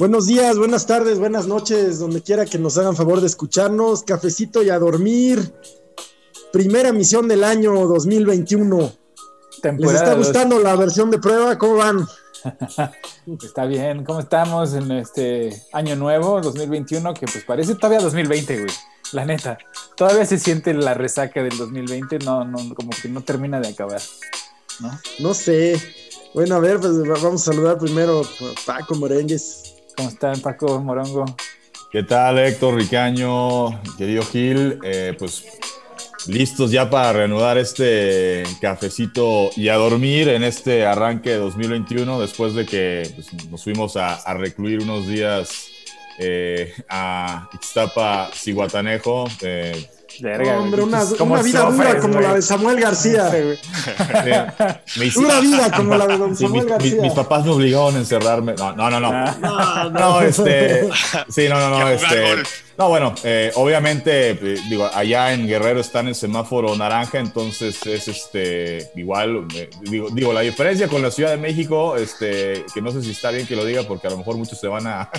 Buenos días, buenas tardes, buenas noches, donde quiera que nos hagan favor de escucharnos. Cafecito y a dormir. Primera misión del año 2021. ¿Les está gustando la versión de prueba? ¿Cómo van? Está bien, ¿cómo estamos en este año nuevo, 2021? Que pues parece todavía 2020, güey. La neta. Todavía se siente la resaca del 2020, no, no, como que no termina de acabar. ¿No? No sé. Bueno, a ver, pues vamos a saludar primero a Paco Morengues. ¿Cómo están, Paco Morongo? ¿Qué tal, Héctor Ricaño, querido Gil? Eh, pues listos ya para reanudar este cafecito y a dormir en este arranque de 2021 después de que pues, nos fuimos a, recluir unos días eh, a Ixtapa, Cihuatanejo. Eh, hombre, una, vida dura como la de Samuel García. dura vida como la de don Samuel García. mis papás me obligaron a encerrarme. No, no, no. No, no, no, este. Sí, no, no, no. Este, no, bueno, eh, obviamente, eh, digo, allá en Guerrero están en semáforo naranja, entonces es este igual, eh, digo, digo, la diferencia con la Ciudad de México, este, que no sé si está bien que lo diga porque a lo mejor muchos se van a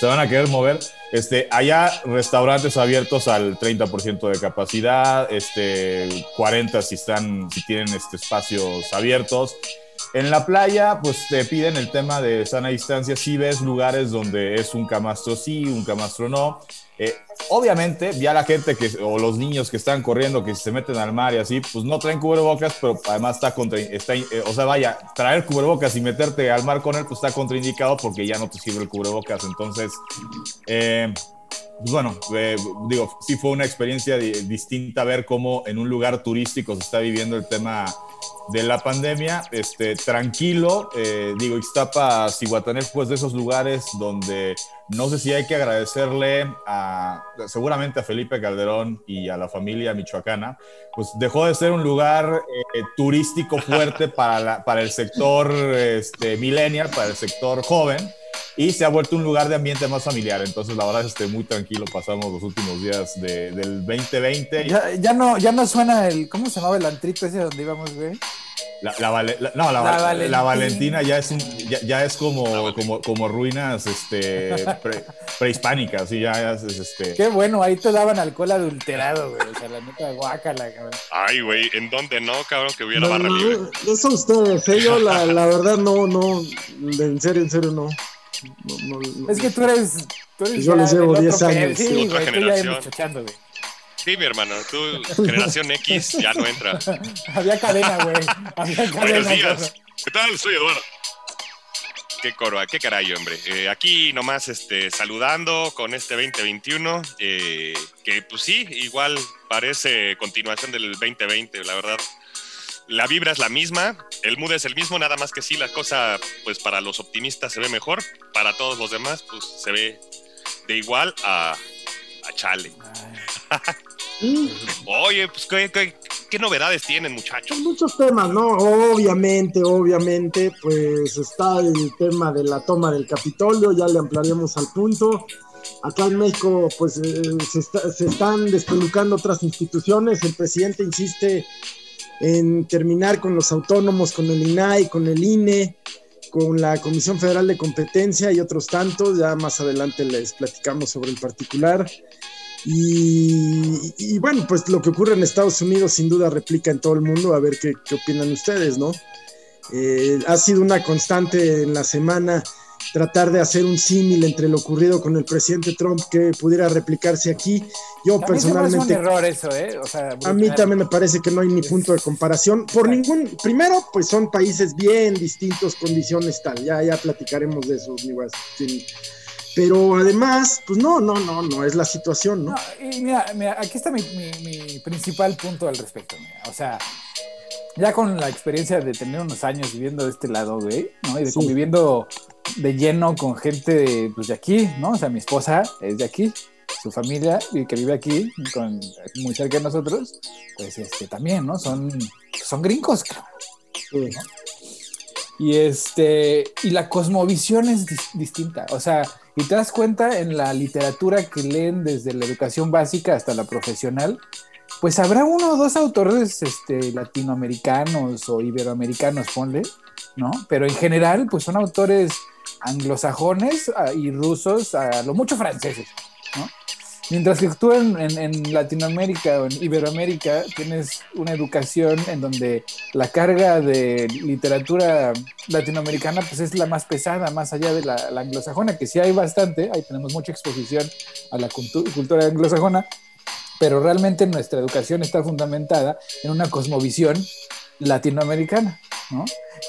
se van a querer mover. Este, allá restaurantes abiertos al 30% de capacidad, este, 40 si están, si tienen este, espacios abiertos. En la playa, pues te piden el tema de sana distancia. Si ves lugares donde es un camastro sí, un camastro no. Eh, obviamente, ya la gente que, o los niños que están corriendo, que se meten al mar y así, pues no traen cubrebocas, pero además está contra, está, eh, o sea, vaya, traer cubrebocas y meterte al mar con él, pues está contraindicado porque ya no te sirve el cubrebocas. Entonces, eh, pues bueno, digo, sí fue una experiencia distinta ver cómo en un lugar turístico se está viviendo el tema de la pandemia, este, tranquilo, eh, digo, Ixtapa, Cihuatanejo, pues de esos lugares donde no sé si hay que agradecerle a, seguramente a Felipe Calderón y a la familia michoacana, pues dejó de ser un lugar eh, turístico fuerte para, para el sector este, millennial, para el sector joven, y se ha vuelto un lugar de ambiente más familiar. Entonces, la verdad es que muy tranquilo pasamos los últimos días del 2020. Ya, ya, no, ya no suena el, ¿cómo se llamaba el antrito ese donde íbamos, güey? La, no, la, Valentina. ya es un, ya, es como, como, como ruinas este, prehispánicas, y ya, es este. Qué bueno, ahí te daban alcohol adulterado, güey. O sea, la neta guácala, cabrón. Ay, güey, ¿en dónde no, cabrón? Que hubiera barra libre. Eso ustedes, ¿eh? yo la, la verdad no, no, en serio, en serio no. Es que tú eres. Tú eres yo les llevo 10 años. Sí, güey, tú ya güey. Sí, mi hermano, tu generación X ya no entra. Había cadena, güey. Buenos días. ¿Qué tal? Soy Eduardo. Qué coro, qué caray, hombre. Eh, aquí nomás este, saludando con este 2021, eh, que pues sí, igual parece continuación del 2020, la verdad. La vibra es la misma, el mood es el mismo, nada más que sí, la cosa, pues para los optimistas se ve mejor, para todos los demás, pues se ve de igual a, a chale. Oye, pues ¿qué, novedades tienen, muchachos? muchos temas, ¿no? Obviamente, obviamente, pues está el tema de la toma del Capitolio, ya le ampliaremos al punto. Acá en México, pues eh, se, se, están despelucando otras instituciones. El presidente insiste en terminar con los autónomos, con el INAI, con el INE, con la Comisión Federal de Competencia y otros tantos. Ya más adelante les platicamos sobre el particular. Y, bueno, pues lo que ocurre en Estados Unidos sin duda replica en todo el mundo, a ver qué, opinan ustedes, ¿no? Eh, ha sido una constante en la semana tratar de hacer un símil entre lo ocurrido con el presidente Trump que pudiera replicarse aquí. Yo personalmente... Es un error eso, ¿eh? a mí también me parece que no hay ni punto de comparación. Por ningún... Primero, pues son países bien distintos, condiciones tal. Ya, ya platicaremos de eso, mi pero además, pues no, no, no, no es la situación, ¿no? y mira, mira, aquí está mi, principal punto al respecto. O sea, ya con la experiencia de tener unos años viviendo de este lado, güey, ¿no? Y de conviviendo de lleno con gente de, pues, de aquí, ¿no? O sea, mi esposa es de aquí, su familia que vive aquí, con, muy cerca de nosotros, pues este, también, ¿no? Son, son gringos, cabrón. Y este, y la cosmovisión es distinta. O sea, y te das cuenta en la literatura que leen desde la educación básica hasta la profesional, pues habrá uno o dos autores este, latinoamericanos o iberoamericanos, ponle, ¿no? Pero en general, pues son autores anglosajones ah, y rusos, a lo mucho franceses, ¿no? Mientras que tú en, Latinoamérica o en Iberoamérica tienes una educación en donde la carga de literatura latinoamericana pues es la más pesada, más allá de la, anglosajona, que sí hay bastante, ahí tenemos mucha exposición a la cultura anglosajona, pero realmente nuestra educación está fundamentada en una cosmovisión latinoamericana, ¿no?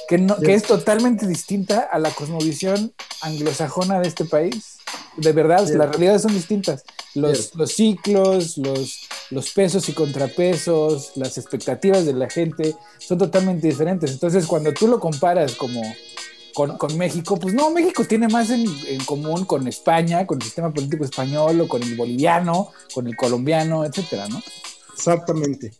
Que, no, que es totalmente distinta a la cosmovisión anglosajona de este país. De verdad, las realidades son distintas. Los, los ciclos, los, los pesos y contrapesos, las expectativas de la gente son totalmente diferentes. Entonces, cuando tú lo comparas como con, con México, pues no, México tiene más en, en, común con España, con el sistema político español o con el boliviano, con el colombiano, etcétera, ¿no? Exactamente.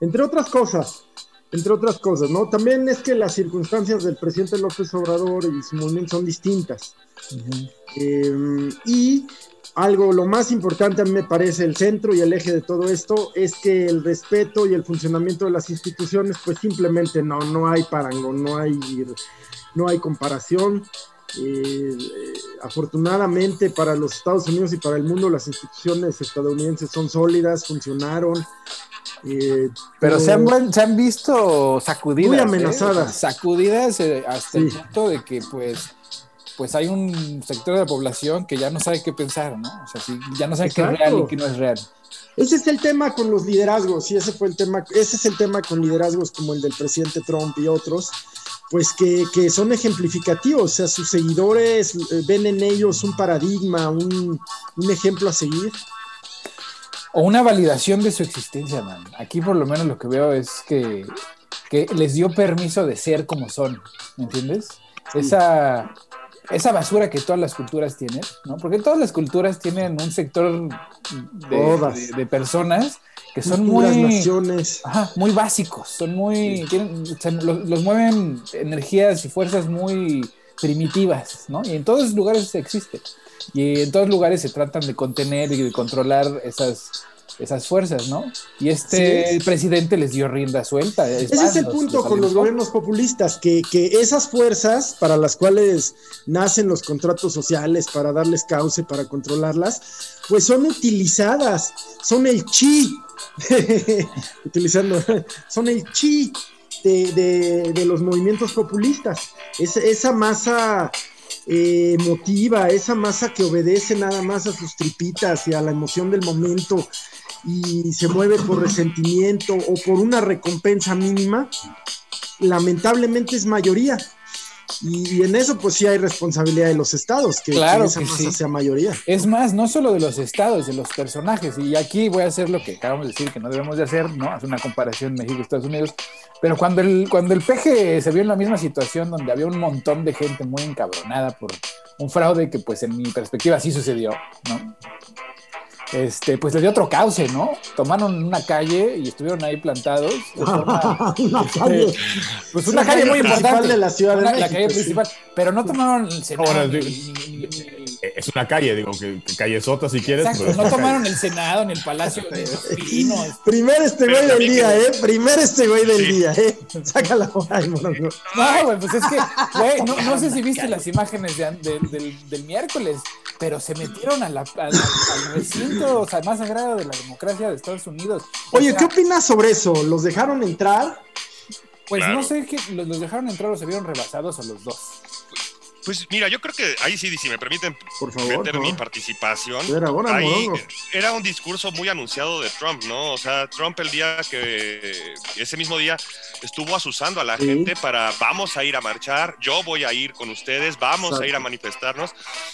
Entre otras cosas, entre otras cosas, ¿no? También es que las circunstancias del presidente López Obrador y su movimiento son distintas. Eh, y algo, lo más importante a mí me parece, el centro y el eje de todo esto, es que el respeto y el funcionamiento de las instituciones, pues simplemente no, no hay parango, no hay, no hay comparación. Eh, afortunadamente para los Estados Unidos y para el mundo las instituciones estadounidenses son sólidas, funcionaron, eh, pero, se, han, se han visto sacudidas. Muy ¿eh? amenazadas. Sacudidas hasta el punto de que, pues, pues hay un sector de la población que ya no sabe qué pensar, ¿no? O sea, ya no sabe qué es real y qué no es real. Ese es el tema con los liderazgos, y ese fue el tema, ese es el tema con liderazgos como el del presidente Trump y otros, pues que, que son ejemplificativos, o sea, sus seguidores ven en ellos un paradigma, un, un ejemplo a seguir o una validación de su existencia, man. Aquí por lo menos lo que veo es que, les dio permiso de ser como son, ¿me entiendes? Esa, esa basura que todas las culturas tienen, ¿no? Porque todas las culturas tienen un sector de, personas que son muy, muy básicos, son muy, los, los, mueven energías y fuerzas muy primitivas, ¿no? Y en todos los lugares existe. Y en todos lugares se tratan de contener y de controlar esas, esas fuerzas, ¿no? Y este presidente les dio rienda suelta. Ese es el punto con los gobiernos populistas, que, que, esas fuerzas para las cuales nacen los contratos sociales, para darles cauce, para controlarlas, pues son utilizadas, son el chi, utilizando, son el chi de, de, los movimientos populistas. esa masa eh, emotiva, esa masa que obedece nada más a sus tripitas y a la emoción del momento y se mueve por resentimiento o por una recompensa mínima, lamentablemente es mayoría. Y, en eso pues sí hay responsabilidad de los estados, que, claro esa masa sea mayoría. Es más, no solo de los estados, de los personajes. Y aquí voy a hacer lo que acabamos de decir que no debemos de hacer, ¿no? Hacer una comparación México-Estados Unidos. Pero cuando el, cuando el PG se vio en la misma situación donde había un montón de gente muy encabronada por un fraude que pues en mi perspectiva sí sucedió, ¿no? Este, pues le dio otro cauce, ¿no? Tomaron una calle y estuvieron ahí plantados. una este, calle. Pues una, calle, muy importante. de la ciudad de La calle principal. Pero no tomaron el Senado. Es una calle, digo, que, calle Sota si quieres. Exacto, no tomaron el Senado ni el Palacio de Pinos. Primer este güey del día, ¿eh? Primer este güey del día, ¿eh? Sácala por ahí, No, güey, pues es que, güey, no, no, sé si viste las imágenes de, del, del miércoles pero se metieron a la, al, recinto más sagrado de la democracia de Estados Unidos. Oye, ¿qué opinas sobre eso? ¿Los dejaron entrar? Pues no sé, que los, dejaron entrar o se vieron rebasados a los dos. Pues mira, yo creo que ahí sí, si me permiten Por favor, meter mi participación. Era, ahí era un discurso muy anunciado de Trump, ¿no? O sea, Trump el día que, ese mismo día estuvo asusando a la gente para vamos a ir a marchar, yo voy a ir con ustedes, vamos a ir a manifestarnos.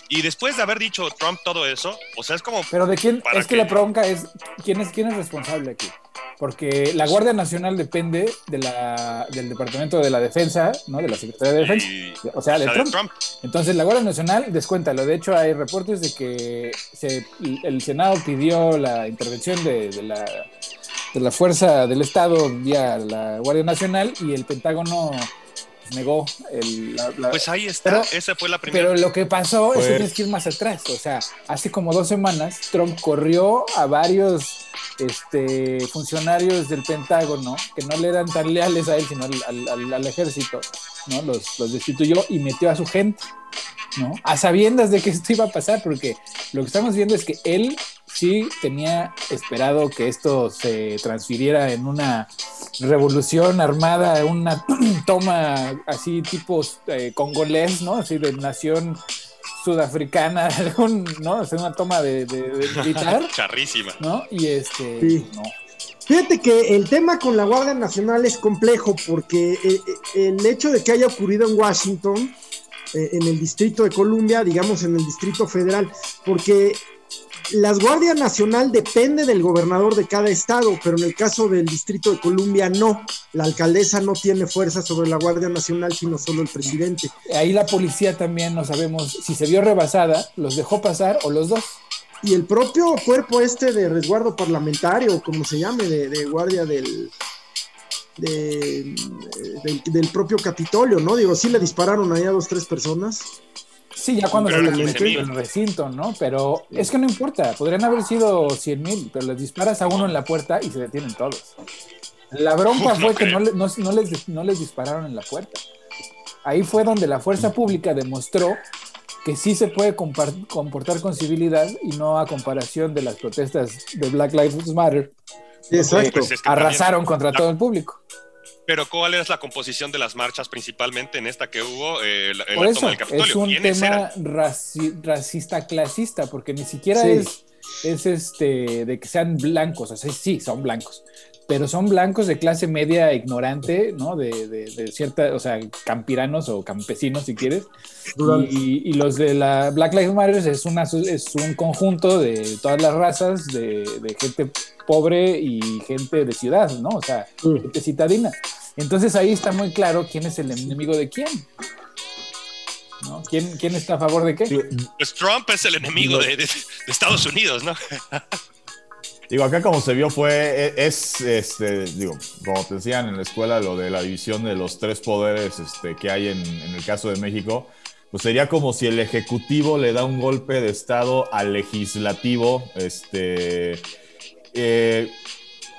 Y después de haber dicho Trump todo eso, o sea, es como... Pero de quién, es que la bronca es, ¿quién es, quién es responsable aquí? porque la Guardia Nacional depende de la, del Departamento de la Defensa, ¿no? De la Secretaría de Defensa, o sea, de, Trump. Entonces, la Guardia Nacional, descuéntalo. De hecho, hay reportes de que el Senado pidió la intervención de, la, de la Fuerza del Estado vía la Guardia Nacional y el Pentágono negó el, Pues ahí está, esa fue la primera. Pero lo que pasó es que tienes que ir más atrás. O sea, hace como dos semanas Trump corrió a varios este, funcionarios del Pentágono que no le eran tan leales a él, sino al, al, ejército, ¿no? Los, los, destituyó y metió a su gente. ¿no? A sabiendas de que esto iba a pasar, porque lo que estamos viendo es que él sí tenía esperado que esto se transfiriera en una revolución armada, una toma así tipo eh, congolés, ¿no? Así de nación sudafricana, algún, ¿no? Es una toma de, militar. Charrísima. ¿No? Y este, no. Fíjate que el tema con la Guardia Nacional es complejo porque eh, eh, el hecho de que haya ocurrido en Washington, en el Distrito de Columbia, digamos en el Distrito Federal, porque las Guardia Nacional depende del gobernador de cada estado, pero en el caso del Distrito de Columbia no. La alcaldesa no tiene fuerza sobre la Guardia Nacional, sino solo el presidente. Ahí la policía también no sabemos si se vio rebasada, los dejó pasar o los dos. Y el propio cuerpo este de resguardo parlamentario, como se llame, de, guardia del, del, propio Capitolio, ¿no? Digo, sí le dispararon ahí a dos, tres personas. Sí, ya cuando se en el recinto, ¿no? Pero es que no importa, podrían haber sido 100 mil, pero les disparas a uno en la puerta y se detienen todos. La bronca fue que no, les, no les dispararon en la puerta. Ahí fue donde la fuerza pública demostró que sí se puede comportar con civilidad y no a comparación de las protestas de Black Lives Matter. Exacto. Pues arrasaron contra todo el público. Pero ¿cuál es la composición de las marchas principalmente en esta que hubo? Eh, Por eso, es un tema racista clasista, porque ni siquiera es, es este de que sean blancos, o sea, sí, son blancos, pero son blancos de clase media ignorante, ¿no? De, de, cierta, o sea, campiranos o campesinos, si quieres. Y, los de la Black Lives Matter es, una, es un conjunto de todas las razas, de, gente pobre y gente de ciudad, ¿no? O sea, gente citadina. Entonces ahí está muy claro quién es el enemigo de quién. ¿No? ¿Quién, ¿Quién está a favor de qué? Pues Trump es el enemigo de, de Estados Unidos, ¿no? Digo, acá como se vio fue, e, es, este, digo, como te decían en la escuela, lo de la división de los tres poderes este, que hay en, el caso de México, pues sería como si el Ejecutivo le da un golpe de Estado al Legislativo, este... Eh,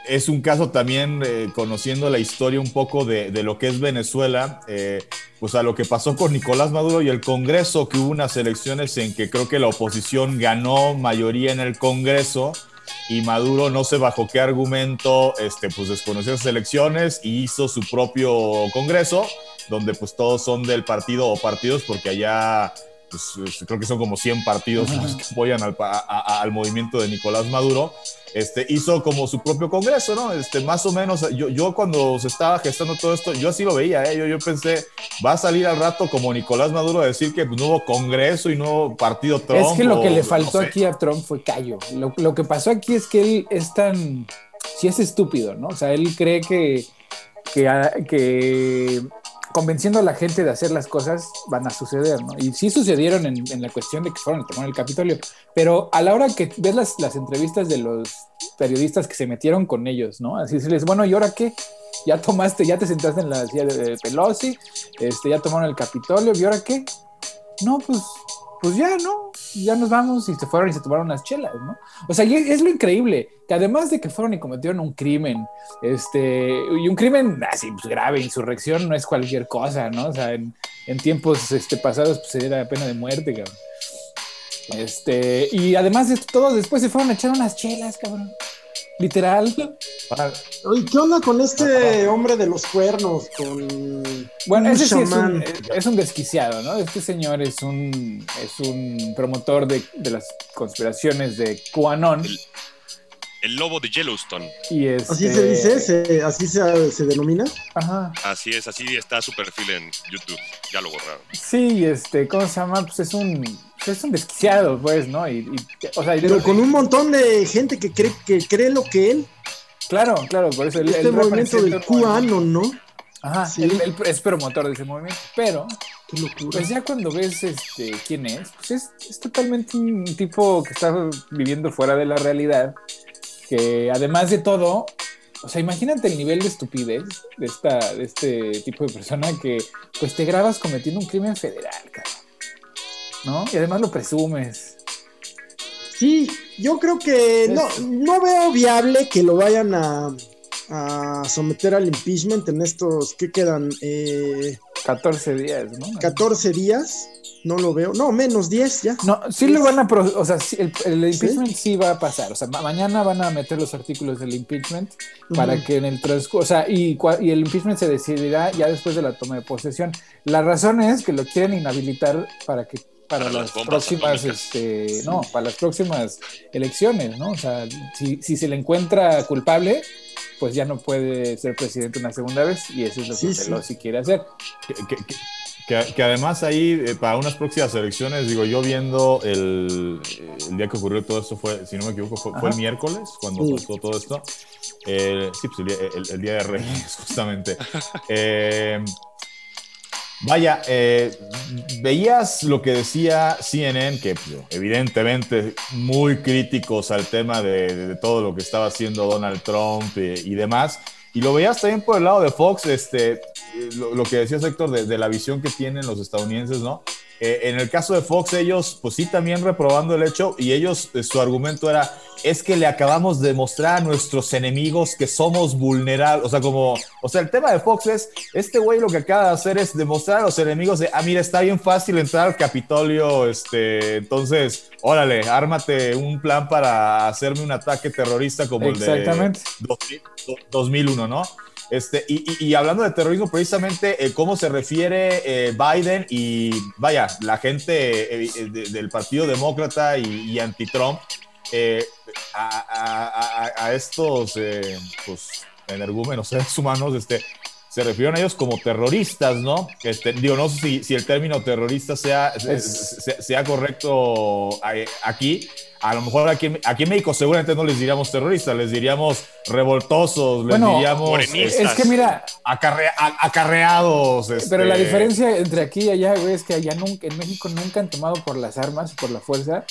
es un caso también, eh, conociendo la historia un poco de, lo que es Venezuela, eh, pues a lo que pasó con Nicolás Maduro y el Congreso, que hubo unas elecciones en que creo que la oposición ganó mayoría en el Congreso, y Maduro no sé bajo qué argumento este, pues desconoció esas elecciones y hizo su propio Congreso, donde pues todos son del partido o partidos, porque allá pues, este, creo que son como 100 partidos que apoyan al, al, movimiento de Nicolás Maduro, este, hizo como su propio congreso, ¿no? Este, más o menos, yo, yo cuando se estaba gestando todo esto, yo así lo veía, ¿eh? yo, yo pensé, va a salir al rato como Nicolás Maduro a decir que pues, no hubo congreso y no hubo partido Trump. Es que lo que le faltó aquí a Trump fue callo. Lo, lo, que pasó aquí es que él es tan, sí es estúpido, ¿no? O sea, él cree que, que, que convenciendo a la gente de hacer las cosas van a suceder, ¿no? Y sí sucedieron en, la cuestión de que fueron a tomar el Capitolio, pero a la hora que ves las, las entrevistas de los periodistas que se metieron con ellos, ¿no? Así se les, bueno, ¿y ahora qué? Ya tomaste, ya te sentaste en la silla de Pelosi, este, ya tomaron el Capitolio, ¿y ahora qué? No, pues pues ya, ¿no? Ya nos vamos y se fueron y se tomaron las chelas, ¿no? O sea, es lo increíble, que además de que fueron y cometieron un crimen, este, y un crimen así pues, grave, insurrección no es cualquier cosa, ¿no? O sea, en, tiempos este, pasados pues era pena de muerte, cabrón. Este, y además de todo, después se fueron a echar unas chelas, cabrón. Literal. Oye, ¿qué onda con este hombre de los cuernos? Con bueno, ese sí es un, es un, desquiciado, ¿no? Este señor es un, es un promotor de, de las conspiraciones de QAnon. El, lobo de Yellowstone. Y ¿Así se dice? ¿Así se, se, denomina? Ajá. Así es, así está su perfil en YouTube. Ya lo borraron. Sí, este, ¿cómo se llama? Pues es un es un desquiciado, pues, ¿no? Y, o sea, Pero con un montón de gente que cree, que cree lo que él. Claro, claro, por eso. Este movimiento del cubano, ¿no? Ajá, sí. él, es promotor de ese movimiento, pero Qué locura. pues ya cuando ves este quién es, pues es, es, totalmente un tipo que está viviendo fuera de la realidad, que además de todo, o sea, imagínate el nivel de estupidez de, esta, de este tipo de persona que pues te grabas cometiendo un crimen federal, cabrón. ¿no? Y además lo presumes. Sí, yo creo que no, no veo viable que lo vayan a, a someter al impeachment en estos que quedan eh, 14 días, ¿no? 14 días, no lo veo. No, menos 10 ya. No, sí lo van a. O sea, el, impeachment ¿Sí? va a pasar. O sea, mañana van a meter los artículos del impeachment para que en el transcurso. O sea, y, y, el impeachment se decidirá ya después de la toma de posesión. La razón es que lo quieren inhabilitar para que. Para, las, próximas, este, no, para las próximas elecciones, ¿no? O sea, si, si se le encuentra culpable, pues ya no puede ser presidente una segunda vez y eso es lo que Pelosi quiere hacer. Que, además ahí, eh, para unas próximas elecciones, digo, yo viendo el, día que ocurrió todo esto, fue, si no me equivoco, fue, el miércoles cuando pasó todo esto. sí, pues el, día de Reyes, justamente. Eh, vaya, eh, veías lo que decía CNN, que evidentemente muy críticos al tema de, todo lo que estaba haciendo Donald Trump y demás. Y lo veías también por el lado de Fox, este, lo, que decía Héctor de, la visión que tienen los estadounidenses, ¿no? Eh, en el caso de Fox, ellos, pues sí, también reprobando el hecho, y ellos, eh, su argumento era, es que le acabamos de mostrar a nuestros enemigos que somos vulnerables, o sea, como, o sea, el tema de Fox es, este güey lo que acaba de hacer es demostrar a los enemigos de, ah, mira, está bien fácil entrar al Capitolio, este, entonces, órale, ármate un plan para hacerme un ataque terrorista como el de 2001, ¿no? Este, y, hablando de terrorismo, precisamente eh, cómo se refiere eh, Biden y vaya, la gente eh, del Partido Demócrata y, anti-Trump a, estos pues, energúmenos seres humanos, este, se refieren a ellos como terroristas, ¿no? Este, digo, no sé si, si el término terrorista sea, sea correcto aquí, a lo mejor aquí, aquí en México seguramente no les diríamos terroristas, les diríamos revoltosos, les diríamos es que mira acarreados. Pero la este, diferencia entre aquí y allá, güey, es que allá nunca, en México nunca han tomado por las armas, por la fuerza,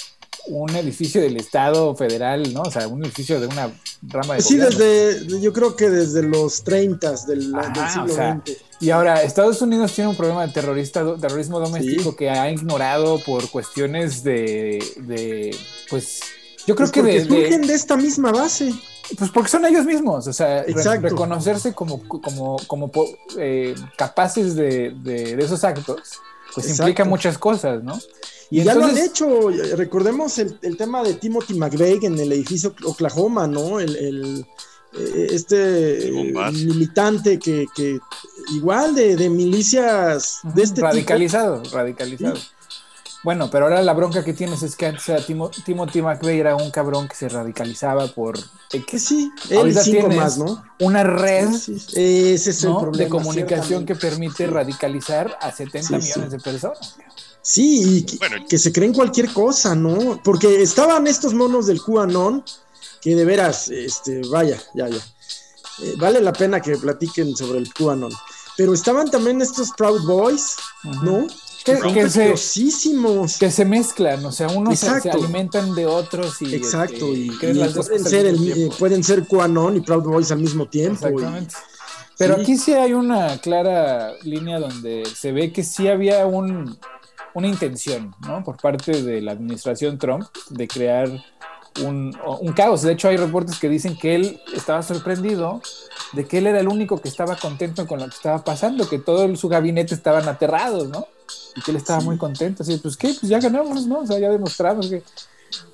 un edificio del Estado federal, ¿no? O sea, un edificio de una rama de Sí, desde, yo creo que desde los 30 del, del siglo XX. Y ahora, Estados Unidos tiene un problema de terrorista, terrorismo doméstico que ha ignorado por cuestiones de, de pues, yo creo pues que de, surgen de, esta misma base. Pues porque son ellos mismos, o sea, reconocerse como, como, como eh, capaces de, de, esos actos, pues implica muchas cosas, ¿no? Y, ya lo han hecho, recordemos el, el, tema de Timothy McVeigh en el edificio Oklahoma, ¿no? El, el eh, este militante que, que, igual de, de milicias de este radicalizado, radicalizado. Bueno, pero ahora la bronca que tienes es que antes Timothy McVeigh era un cabrón que se radicalizaba por... Eh, que sí, él cinco más, ¿no? Una red Ese es el problema, de comunicación que permite radicalizar a 70 millones de personas. Sí, que, se creen cualquier cosa, ¿no? Porque estaban estos monos del QAnon, que de veras, este, vaya, ya, ya. Eh, vale la pena que platiquen sobre el QAnon. Pero estaban también estos Proud Boys, ¿no? Que, que, se, que se mezclan, o sea, unos se, alimentan de otros y, Exacto, y, pueden, ser el, pueden ser QAnon y Proud Boys al mismo tiempo. Exactamente. Pero aquí sí hay una clara línea donde se ve que sí había un, una intención, ¿no? Por parte de la administración Trump de crear un, un, caos. De hecho, hay reportes que dicen que él estaba sorprendido de que él era el único que estaba contento con lo que estaba pasando, que todo su gabinete estaban aterrados, ¿no? Y que él estaba muy contento, así, pues qué, pues ya ganamos, ¿no? O sea, ya demostramos que...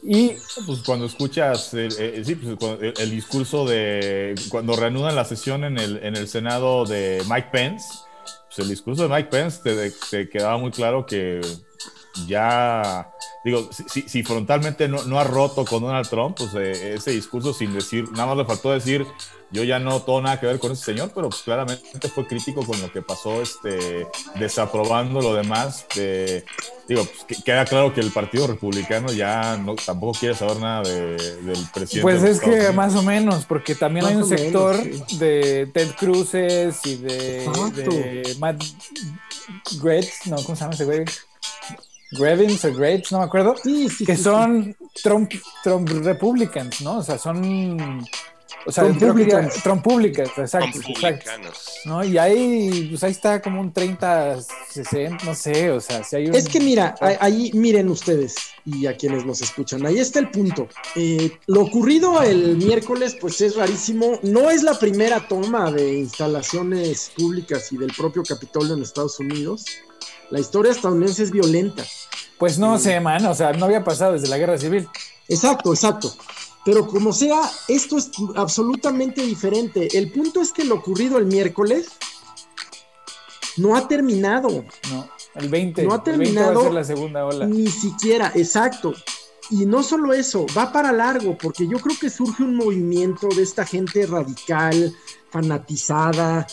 Y pues cuando escuchas el, sí, pues, el, discurso de cuando reanudan la sesión en el, en el Senado de Mike Pence, pues el discurso de Mike Pence te, te quedaba muy claro que ya, digo, si, si frontalmente no, no, ha roto con Donald Trump, pues eh, ese discurso sin decir, nada más le faltó decir, yo ya no tengo nada que ver con ese señor, pero pues, claramente fue crítico con lo que pasó, este, desaprobando lo demás. digo, pues, queda claro que el Partido Republicano ya no, tampoco quiere saber nada del presidente. Pues es que más o menos, porque también hay un sector de Ted Cruzes y de, de Matt Gretz, no, ¿cómo se llama ese güey? Grevins o Graves, no me acuerdo, que son Trump, Trump Republicans, ¿no? O sea, son O sea, Trump públicas, exacto. ¿no? Y ahí, pues ahí está como un 30, 60, no sé, o sea, si hay un... Es que mira, ahí miren ustedes y a quienes nos escuchan, ahí está el punto. Eh, lo ocurrido el miércoles, pues es rarísimo. No es la primera toma de instalaciones públicas y del propio Capitolio en Estados Unidos. La historia estadounidense es violenta. Pues no sé, man, o sea, no había pasado desde la guerra civil. Exacto, exacto. Pero como sea, esto es absolutamente diferente. El punto es que lo ocurrido el miércoles no ha terminado. No, el 20. No ha terminado. la segunda ola. Ni siquiera, exacto. Y no solo eso, va para largo, porque yo creo que surge un movimiento de esta gente radical, fanatizada,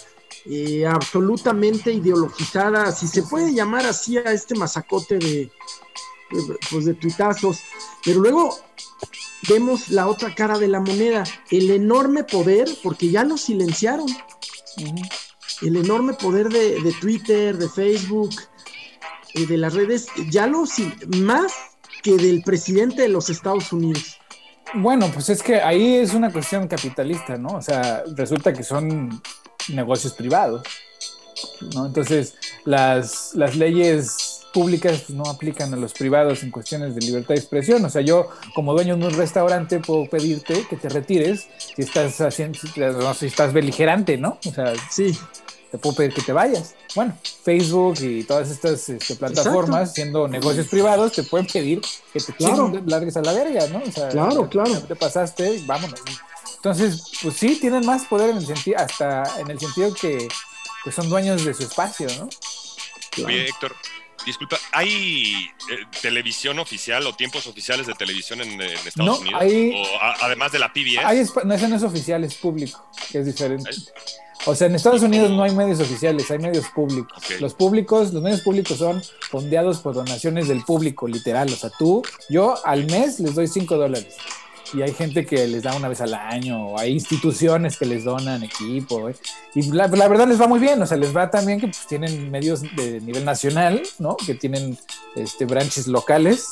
eh, absolutamente ideologizada, si se puede llamar así a este masacote de, pues de tuitazos. Pero luego vemos la otra cara de la moneda, el enorme poder, porque ya lo silenciaron. El enorme poder de, Twitter, de Facebook, eh, de las redes, ya lo más que del presidente de los Estados Unidos. Bueno, pues es que ahí es una cuestión capitalista, ¿no? O sea, resulta que son negocios privados, ¿no? Entonces, las, las leyes públicas no aplican a los privados en cuestiones de libertad de expresión. O sea, yo como dueño de un restaurante puedo pedirte que te retires si estás haciendo, si estás beligerante, ¿no? O sea, sí, te puedo pedir que te vayas. Bueno, Facebook y todas estas este, plataformas, siendo negocios privados, te pueden pedir que te claro. largues a la verga, ¿no? O sea, claro, claro. Te pasaste, vámonos. Entonces, pues sí, tienen más poder en el sentido, hasta en el sentido que, que son dueños de su espacio, ¿no? Oye, Héctor, Disculpa, ¿hay eh, televisión oficial o tiempos oficiales de televisión en, Estados Unidos? o además de la PBS. Hay, no, ese no es oficial, es público, que es diferente. O sea, en Estados Unidos no hay medios oficiales, hay medios públicos. Los públicos, los medios públicos son fondeados por donaciones del público, literal. O sea, tú, yo al mes les doy 5 dólares y hay gente que les da una vez al año, o hay instituciones que les donan equipo, y la, verdad les va muy bien, o sea, les va también que pues, tienen medios de nivel nacional, ¿no? Que tienen este, branches locales,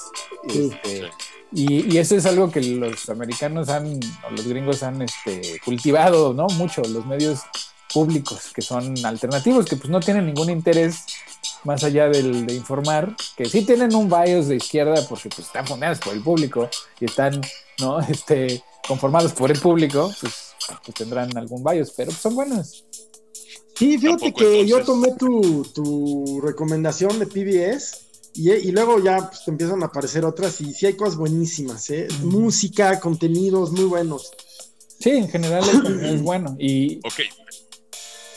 este, y, eso es algo que los americanos han, o los gringos han este, cultivado, ¿no? Mucho, los medios públicos que son alternativos, que pues no tienen ningún interés más allá del, de informar, que sí tienen un bias de izquierda porque pues están fundados por el público y están ¿no? Este, conformados por el público, pues, pues tendrán algún bias, pero son buenos. Sí, fíjate que yo tomé tu, tu, recomendación de PBS y, y luego ya pues, te empiezan a aparecer otras y sí hay cosas buenísimas, ¿eh? Música, contenidos muy buenos. Sí, en general es, bueno. Y, ok,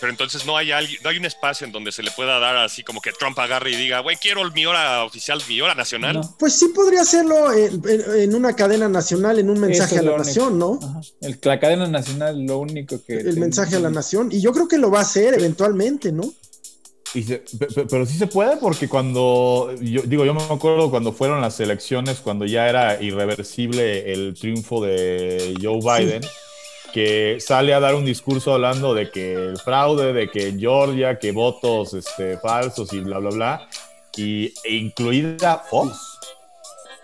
pero entonces no hay, no hay un espacio en donde se le pueda dar así como que Trump agarre y diga, güey, quiero mi hora oficial, mi hora nacional. Pues sí podría hacerlo en, una cadena nacional, en un mensaje a la nación, ¿no? El, la cadena nacional, lo único que... El mensaje a la nación. Y yo creo que lo va a hacer eventualmente, ¿no? pero sí se puede porque cuando, yo digo, yo me acuerdo cuando fueron las elecciones, cuando ya era irreversible el triunfo de Joe Biden que sale a dar un discurso hablando de que el fraude, de que Georgia, que votos este, falsos y bla, bla, bla, y, e incluida Fox,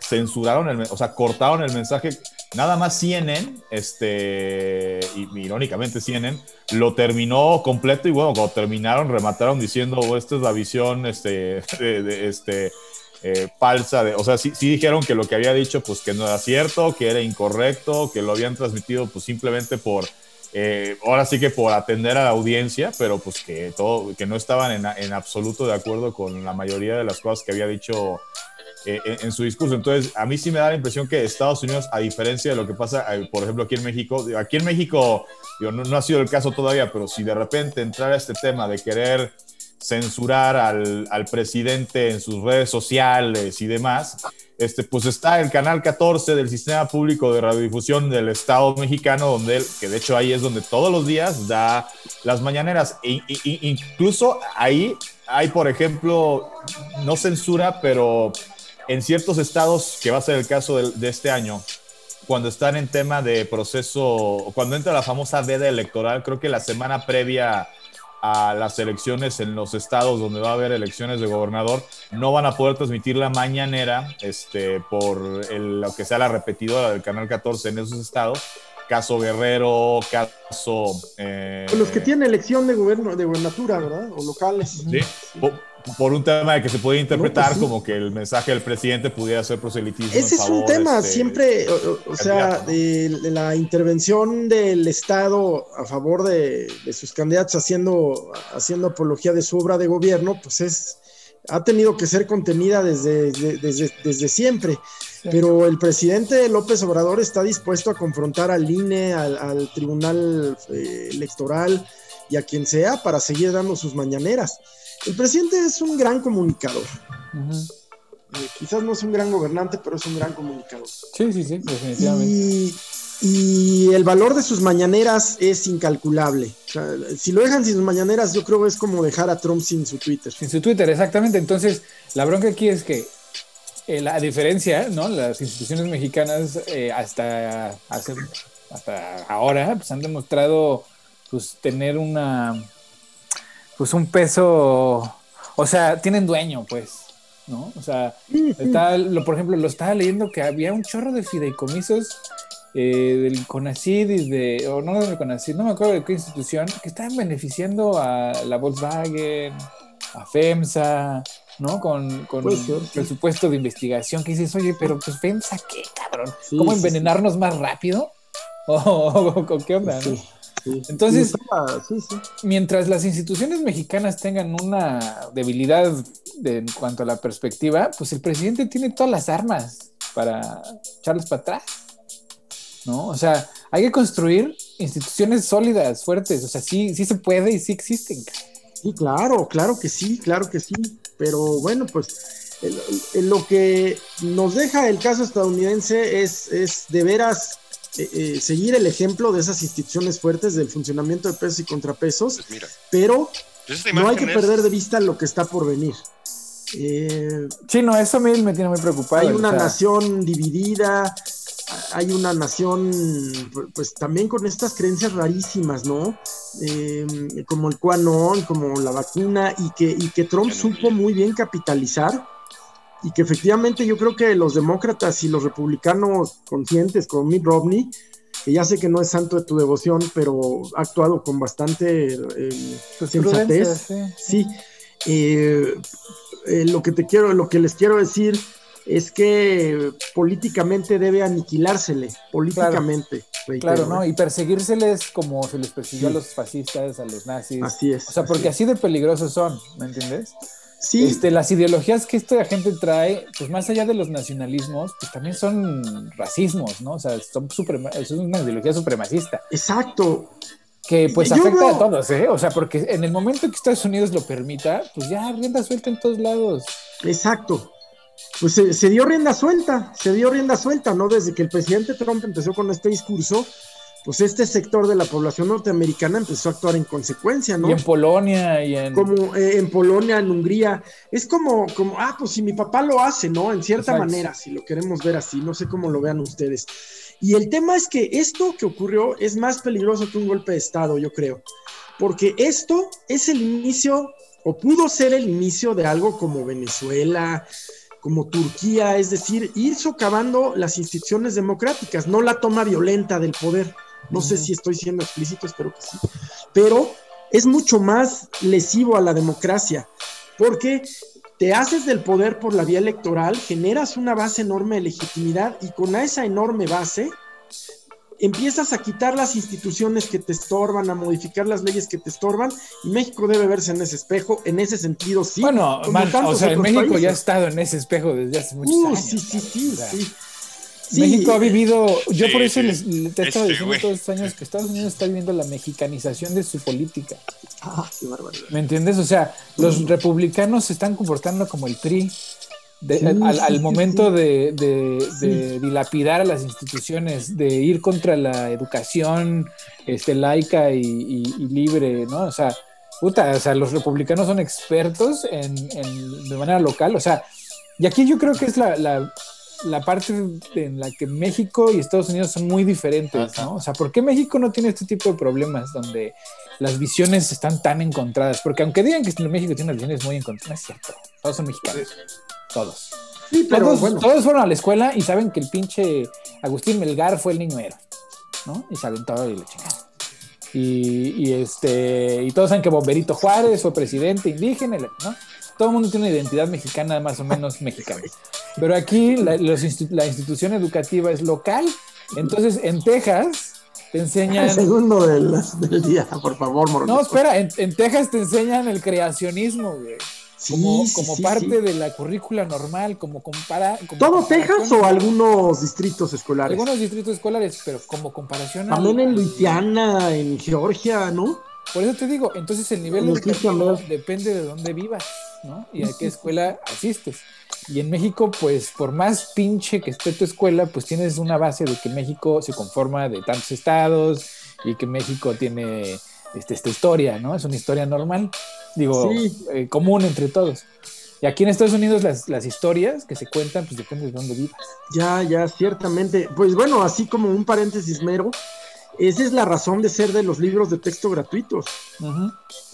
censuraron el, o sea, cortaron el mensaje. Nada más CNN, este, y, irónicamente CNN, lo terminó completo y bueno, cuando terminaron, remataron diciendo, oh, esta es la visión, este, de, este, eh, falsa, de, o sea, sí, sí, dijeron que lo que había dicho, pues que no era cierto, que era incorrecto, que lo habían transmitido, pues simplemente por, eh, ahora sí que por atender a la audiencia, pero pues que todo, que no estaban en, absoluto de acuerdo con la mayoría de las cosas que había dicho eh, en, su discurso. Entonces, a mí sí me da la impresión que Estados Unidos, a diferencia de lo que pasa, por ejemplo, aquí en México, aquí en México, no, no, ha sido el caso todavía, pero si de repente entrar a este tema de querer censurar al, al, presidente en sus redes sociales y demás, este, pues está el canal 14 del Sistema Público de Radiodifusión del Estado mexicano, donde él, que de hecho ahí es donde todos los días da las mañaneras. E, incluso ahí hay, por ejemplo, no censura, pero en ciertos estados, que va a ser el caso de, de este año, cuando están en tema de proceso, cuando entra la famosa veda electoral, creo que la semana previa a las elecciones en los estados donde va a haber elecciones de gobernador, no van a poder transmitir la mañanera este, por lo que sea la repetidora del Canal 14 en esos estados, caso Guerrero, caso... Eh, los que tienen elección de gobierno, de gobernatura, ¿verdad? O locales. Sí, por, un tema de que se puede interpretar pues como que el mensaje del presidente pudiera ser proselitismo. Ese es un tema, este siempre, o, sea, de, la intervención del Estado a favor de, sus candidatos haciendo, haciendo apología de su obra de gobierno, pues es ha tenido que ser contenida desde, desde, desde siempre. Pero el presidente López Obrador está dispuesto a confrontar al INE, al, Tribunal eh, Electoral y a quien sea para seguir dando sus mañaneras. El presidente es un gran comunicador. Eh, quizás no es un gran gobernante, pero es un gran comunicador. Sí, sí, sí, definitivamente. Y y el valor de sus mañaneras es incalculable. si lo dejan sin sus mañaneras, yo creo que es como dejar a Trump sin su Twitter. Sin su Twitter, exactamente. Entonces, la bronca aquí es que, eh, la diferencia, ¿no? Las instituciones mexicanas eh, hasta, hasta ahora pues, han demostrado pues, tener una, pues un peso, o sea, tienen dueño, pues. ¿no? O sea, está, lo, por ejemplo, lo estaba leyendo que había un chorro de fideicomisos eh, del CONACID y de, o no del CONACID, no me acuerdo de qué institución, que están beneficiando a la Volkswagen, a FEMSA, ¿no? Con, con presupuesto de investigación, que dices, oye, pero pues FEMSA, ¿qué, cabrón? ¿Cómo envenenarnos más rápido? ¿O qué onda? Entonces, mientras las instituciones mexicanas tengan una debilidad en cuanto a la perspectiva, pues el presidente tiene todas las armas para echarles para atrás. ¿no? O sea, hay que construir instituciones sólidas, fuertes, o sea, sí, sí se puede y sí existen. Sí, claro, claro que sí, claro que sí, pero bueno, pues lo que nos deja el caso estadounidense es, es de veras eh, eh, seguir el ejemplo de esas instituciones fuertes del funcionamiento de pesos y contrapesos, pues pero pues no hay que perder de vista lo que está por venir. Eh, sí, no, eso me, me tiene muy preocupado. Hay una nación dividida, hay una nación, pues también con estas creencias rarísimas, ¿no? Em, como el QAnon, como la vacuna, y que, y que Trump supo muy bien capitalizar, y que efectivamente yo creo que los demócratas y los republicanos conscientes, como Mitt Romney, que ya sé que no es santo de tu devoción, pero ha actuado con bastante eh, sensatez. Sí, eh, eh, lo que te quiero, lo que les quiero decir es que políticamente debe aniquilársele, políticamente. Claro, ¿no? Y perseguírseles como se les persiguió a los fascistas, a los nazis. Así es. O sea, porque así, de peligrosos son, ¿me entiendes? Sí. Este, las ideologías que esta gente trae, pues más allá de los nacionalismos, pues también son racismos, ¿no? O sea, son es una ideología supremacista. Exacto. Que pues afecta a todos, ¿eh? O sea, porque en el momento que Estados Unidos lo permita, pues ya rienda suelta en todos lados. Exacto pues se, dio rienda suelta, se dio rienda suelta, ¿no? Desde que el presidente Trump empezó con este discurso, pues este sector de la población norteamericana empezó a actuar en consecuencia, ¿no? Y en Polonia y en... Como eh, en Polonia, en Hungría. Es como, como, ah, pues si mi papá lo hace, ¿no? En cierta manera, si lo queremos ver así, no sé cómo lo vean ustedes. Y el tema es que esto que ocurrió es más peligroso que un golpe de Estado, yo creo. Porque esto es el inicio, o pudo ser el inicio de algo como Venezuela, como Turquía, es decir, ir socavando las instituciones democráticas, no la toma violenta del poder. No sé si estoy siendo explícito, espero que sí. Pero es mucho más lesivo a la democracia, porque te haces del poder por la vía electoral, generas una base enorme de legitimidad y con esa enorme base empiezas a quitar las instituciones que te estorban, a modificar las leyes que te estorban, y México debe verse en ese espejo, en ese sentido, sí. Bueno, o sea, México ya ha estado en ese espejo desde hace muchos uh, años. Sí, sí, sí, sí. México ha vivido, yo por eso les, te he estado diciendo todos estos años que Estados Unidos está viviendo la mexicanización de su política. Ah, qué barbaridad. ¿Me entiendes? O sea, los republicanos se están comportando como el PRI al, momento de, dilapidar a las instituciones, de ir contra la educación este, laica y, libre, ¿no? O sea, puta, o sea, los republicanos son expertos en, de manera local, o sea, y aquí yo creo que es la, la, parte en la que México y Estados Unidos son muy diferentes, ¿no? O sea, ¿por qué México no tiene este tipo de problemas donde las visiones están tan encontradas? Porque aunque digan que México tiene unas visiones muy encontradas, no es cierto, todos son mexicanos. Todos. Sí, pero todos, todos fueron a la escuela y saben que el pinche Agustín Melgar fue el niño héroe. ¿no? Y se aventó y le chingada. Y, este, y todos saben que Bomberito Juárez fue presidente indígena, ¿no? Todo el mundo tiene una identidad mexicana más o menos mexicana. Pero aquí la, la institución educativa es local. Entonces, en Texas, te enseñan. segundo del, día, por favor, No, espera, en, Texas te enseñan el creacionismo, güey. como, como parte de la currícula normal, como compara. ¿Todo Texas o algunos distritos escolares? Algunos distritos escolares, pero como comparación También en Luisiana, en Georgia, ¿no? Por eso te digo, entonces el nivel educativo depende de dónde vivas, ¿no? Y a qué escuela asistes. Y en México, pues por más pinche que esté tu escuela, pues tienes una base de que México se conforma de tantos estados y que México tiene este, esta historia, ¿no? Es una historia normal, digo, eh, común entre todos. Y aquí en Estados Unidos las, las, historias que se cuentan, pues depende de dónde vivas. Ya, ya, ciertamente. Pues bueno, así como un paréntesis mero, esa es la razón de ser de los libros de texto gratuitos,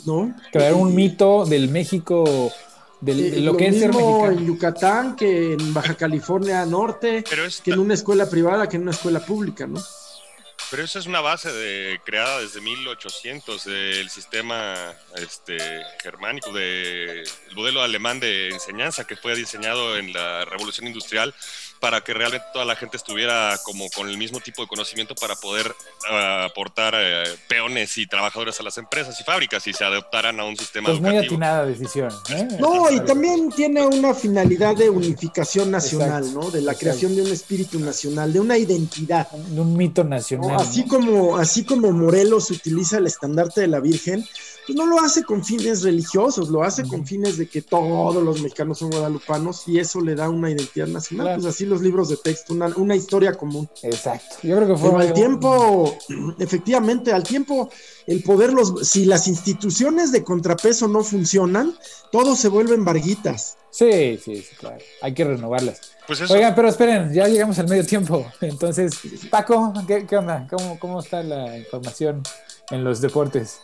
¿no? Crear un mito del México de, lo, que es ser mexicano. en Yucatán que en Baja California Norte, que en una escuela privada, que en una escuela pública, ¿no? Pero esa es una base de, creada desde 1800 del sistema este, germánico, del modelo alemán de enseñanza que fue diseñado en la Revolución Industrial para que realmente toda la gente estuviera como con el mismo tipo de conocimiento para poder ah, aportar eh, peones y trabajadores a las empresas y fábricas y se adaptaran a un sistema pues muy atinada decisión. ¿eh? No, y también tiene una finalidad de unificación nacional, ¿no? De la creación de un espíritu nacional, de una identidad. De un mito nacional. Así, como, así como Morelos utiliza el estandarte de la Virgen, pues no lo hace con fines religiosos, lo hace con fines de que todos los mexicanos son guadalupanos y eso le da una identidad nacional. Pues así los libros de texto, una, historia común. Exacto. Yo creo que fue. Pero al tiempo, efectivamente, al tiempo, el poder, los, si las instituciones de contrapeso no funcionan, todos se vuelven varguitas. Sí, sí, sí, claro. Hay que renovarlas. Pues Oigan, pero esperen, ya llegamos al medio tiempo. Entonces, Paco, ¿qué, qué onda? ¿Cómo, ¿Cómo está la información en los deportes?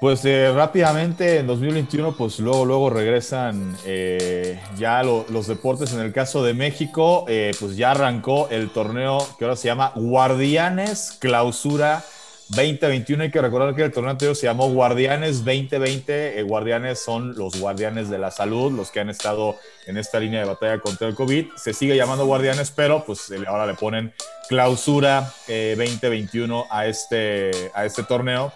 Pues eh, rápidamente en 2021, pues luego, luego regresan eh, ya los deportes. En el caso de México, eh, pues ya arrancó el torneo que ahora se llama Guardianes Clausura 2021. Hay que recordar que el torneo anterior se llamó Guardianes 2020. Guardianes son los guardianes de la salud, los que han estado en esta línea de batalla contra el COVID. Se sigue llamando Guardianes, pero pues ahora le ponen Clausura 2021 a este, a este torneo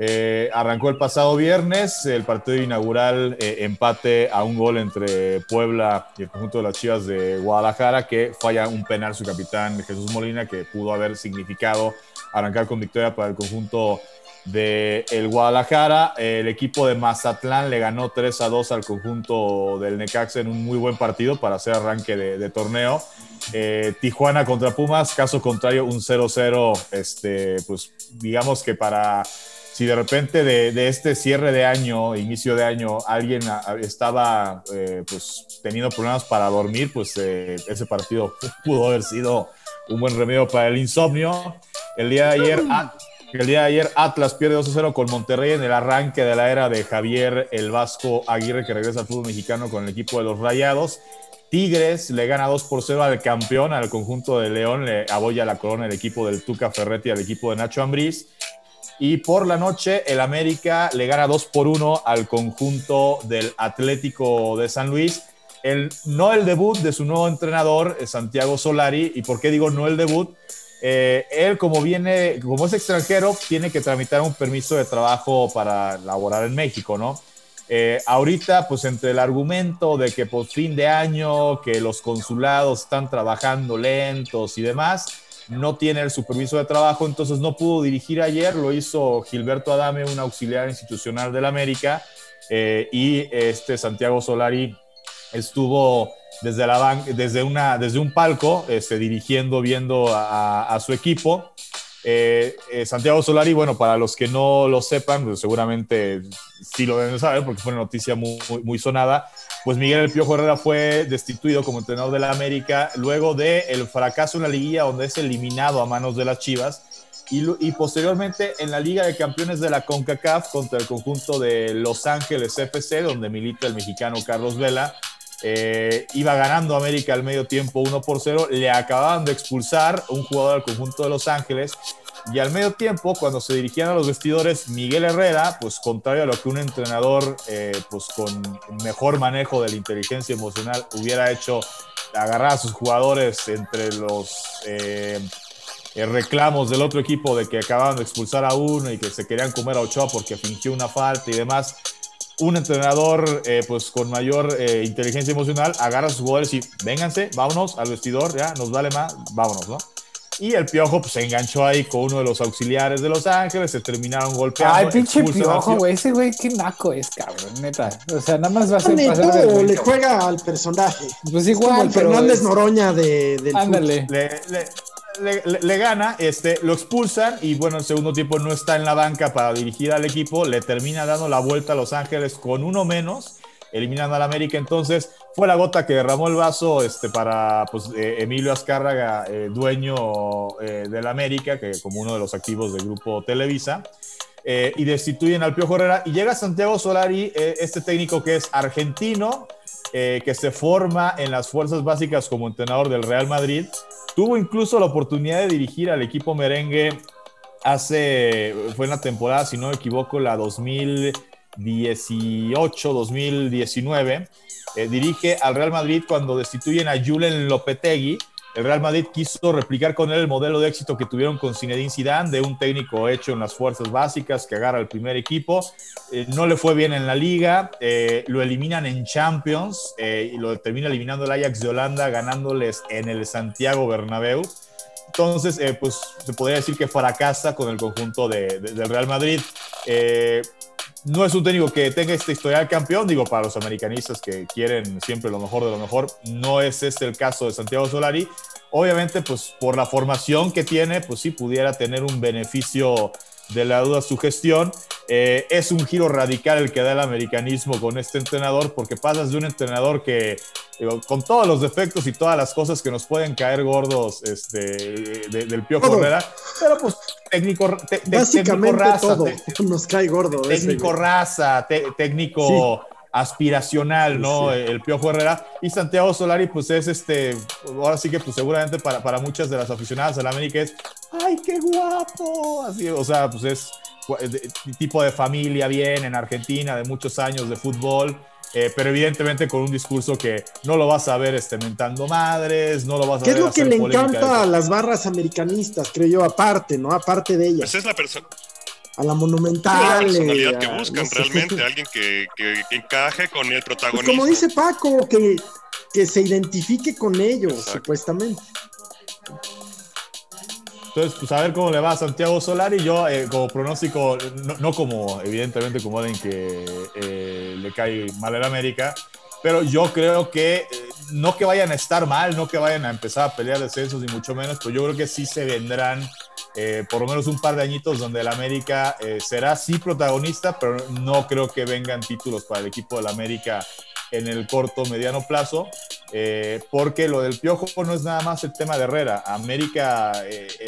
eh, arrancó el pasado viernes el partido inaugural, eh, empate a un gol entre Puebla y el conjunto de las Chivas de Guadalajara, que falla un penal su capitán Jesús Molina, que pudo haber significado arrancar con victoria para el conjunto de el Guadalajara. el equipo de Mazatlán le ganó 3 a 2 al conjunto del Necaxa en un muy buen partido para hacer arranque de, torneo. Eh, Tijuana contra Pumas, caso contrario, un 0-0, este, pues digamos que para si de repente de, este cierre de año, inicio de año, alguien estaba eh, pues, teniendo problemas para dormir, pues eh, ese partido pudo haber sido un buen remedio para el insomnio. El día de ayer, el día de ayer Atlas pierde 2-0 con Monterrey en el arranque de la era de Javier el Vasco Aguirre, que regresa al fútbol mexicano con el equipo de los Rayados. Tigres le gana 2 por 0 al campeón, al conjunto de León, le aboya la corona el equipo del Tuca Ferretti al equipo de Nacho Ambriz. Y por la noche, el América le gana 2 por 1 al conjunto del Atlético de San Luis. El, no el debut de su nuevo entrenador, eh, Santiago Solari. ¿Y por qué digo no el debut? Eh, él, como viene, como es extranjero, tiene que tramitar un permiso de trabajo para laborar en México, ¿no? Eh, ahorita, pues entre el argumento de que por fin de año, que los consulados están trabajando lentos y demás, no tiene el superviso de trabajo, entonces no pudo dirigir ayer, lo hizo Gilberto Adame, un auxiliar institucional del América, eh, y este Santiago Solari estuvo desde, la desde, una, desde un palco este, dirigiendo, viendo a, su equipo. Eh, eh, Santiago Solari, bueno, para los que no lo sepan, pues seguramente sí lo deben saber porque fue una noticia muy, sonada, pues Miguel El Piojo Herrera fue destituido como entrenador de la América luego del el fracaso en la liguilla donde es eliminado a manos de las Chivas y, y, posteriormente en la Liga de Campeones de la CONCACAF contra el conjunto de Los Ángeles FC donde milita el mexicano Carlos Vela eh, iba ganando América al medio tiempo 1 por 0, le acababan de expulsar un jugador del conjunto de Los Ángeles y al medio tiempo, cuando se dirigían a los vestidores, Miguel Herrera, pues contrario a lo que un entrenador eh, pues con mejor manejo de la inteligencia emocional hubiera hecho, agarrar a sus jugadores entre los eh, reclamos del otro equipo de que acababan de expulsar a uno y que se querían comer a Ochoa porque fingió una falta y demás. Un entrenador eh, pues con mayor inteligencia emocional agarra a sus jugadores y vénganse, vámonos al vestidor, ya nos vale más, vámonos, ¿no? Y el piojo pues, se enganchó ahí con uno de los auxiliares de Los Ángeles, se terminaron golpeando. Ay, pinche piojo, güey. Ese güey, qué naco es, cabrón, neta. O sea, nada más va a ser pasar de le juega al personaje. Pues igual. Como el Fernández Noroña de, del Ándale. Le, le, gana, este, lo expulsan y bueno, el segundo tiempo no está en la banca para dirigir al equipo, le termina dando la vuelta a Los Ángeles con uno menos eliminando al América. Entonces fue la gota que derramó el vaso este, para pues, eh, Emilio Azcárraga, eh, dueño eh, del América, que como uno de los activos del grupo Televisa. y destituyen al Piojo Herrera y llega Santiago Solari, este técnico que es argentino, que se forma en las fuerzas básicas como entrenador del Real Madrid. Tuvo incluso la oportunidad de dirigir al equipo merengue hace, fue en la temporada, si no me equivoco, la 2000, 2018-2019. Eh, dirige al Real Madrid cuando destituyen a Julen Lopetegui. El Real Madrid quiso replicar con él el modelo de éxito que tuvieron con Zinedine Zidane, de un técnico hecho en las fuerzas básicas que agarra el primer equipo. Eh, no le fue bien en la liga, eh, lo eliminan en Champions y lo termina eliminando el Ajax de Holanda, ganándoles en el Santiago Bernabéu. Entonces, pues se podría decir que fracasa con el conjunto de, del Real Madrid no es un técnico que tenga este historial campeón, digo, para los americanistas que quieren siempre lo mejor de lo mejor, no es este el caso de Santiago Solari. Obviamente, pues por la formación que tiene, pues sí pudiera tener un beneficio de la duda su gestión. Eh, es un giro radical el que da el americanismo con este entrenador, porque pasas de un entrenador que, con todos los defectos y todas las cosas que nos pueden caer gordos este, del Piojo Herrera, pero pues técnico, técnico raza, todo nos cae gordo. Técnico raza, técnico aspiracional, ¿no? El Piojo Herrera. Y Santiago Solari, pues es este, ahora sí que pues seguramente para, para muchas de las aficionadas del América es, ¡ay, qué guapo! Así, o sea, pues es tipo de familia bien en Argentina, de muchos años de fútbol. Eh, pero evidentemente con un discurso que no lo vas a ver este, mentando madres, no lo vas a ver. ¿Qué es lo que le encanta a las barras americanistas, creo yo, aparte, ¿no? Aparte de ellas. Pues es la persona a la monumental. la personalidad que buscan realmente, alguien que, encaje con el protagonista. Pues como dice Paco, que, que se identifique con ellos, supuestamente. Entonces, pues a ver cómo le va a Santiago Solari. Yo, eh, como pronóstico, no, como, evidentemente, como alguien que eh, le cae mal en América, pero yo creo que eh, no que vayan a estar mal, no que vayan a empezar a pelear descensos, ni mucho menos, pero yo creo que sí se vendrán por lo menos un par de añitos donde el América será sí protagonista, pero no creo que vengan títulos para el equipo del América en el corto mediano plazo, eh, porque lo del Piojo no es nada más el tema de Herrera. América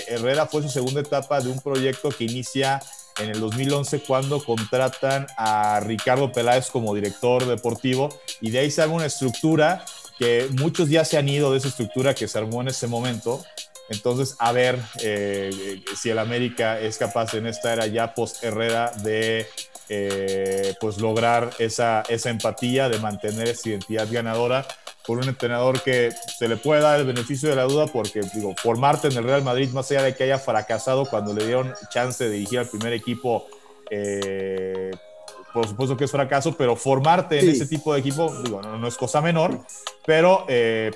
Herrera fue su segunda etapa de un proyecto que inicia en el 2011 cuando contratan a Ricardo Peláez como director deportivo y de ahí se haga una estructura que muchos ya se han ido de esa estructura que se armó en ese momento entonces, a ver eh, si el América es capaz en esta era ya post-Herrera de eh, pues lograr esa, esa empatía, de mantener esa identidad ganadora por un entrenador que se le puede dar el beneficio de la duda porque, digo, formarte en el Real Madrid, más allá de que haya fracasado cuando le dieron chance de dirigir al primer equipo, eh, por supuesto que es fracaso, pero formarte en ese tipo de equipo, digo, no, es cosa menor, pero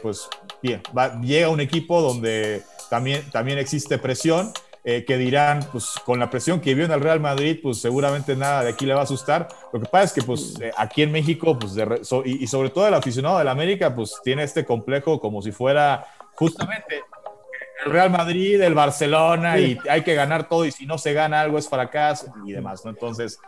pues bien, llega un equipo donde también, también existe presión. Eh, que dirán, pues con la presión que vio en el Real Madrid, pues seguramente nada de aquí le va a asustar. Lo que pasa es que pues eh, aquí en México, pues y, sobre todo el aficionado del América, pues tiene este complejo como si fuera justamente el Real Madrid, el Barcelona, y hay que ganar todo, y si no se gana algo es fracaso y demás, ¿no? Entonces,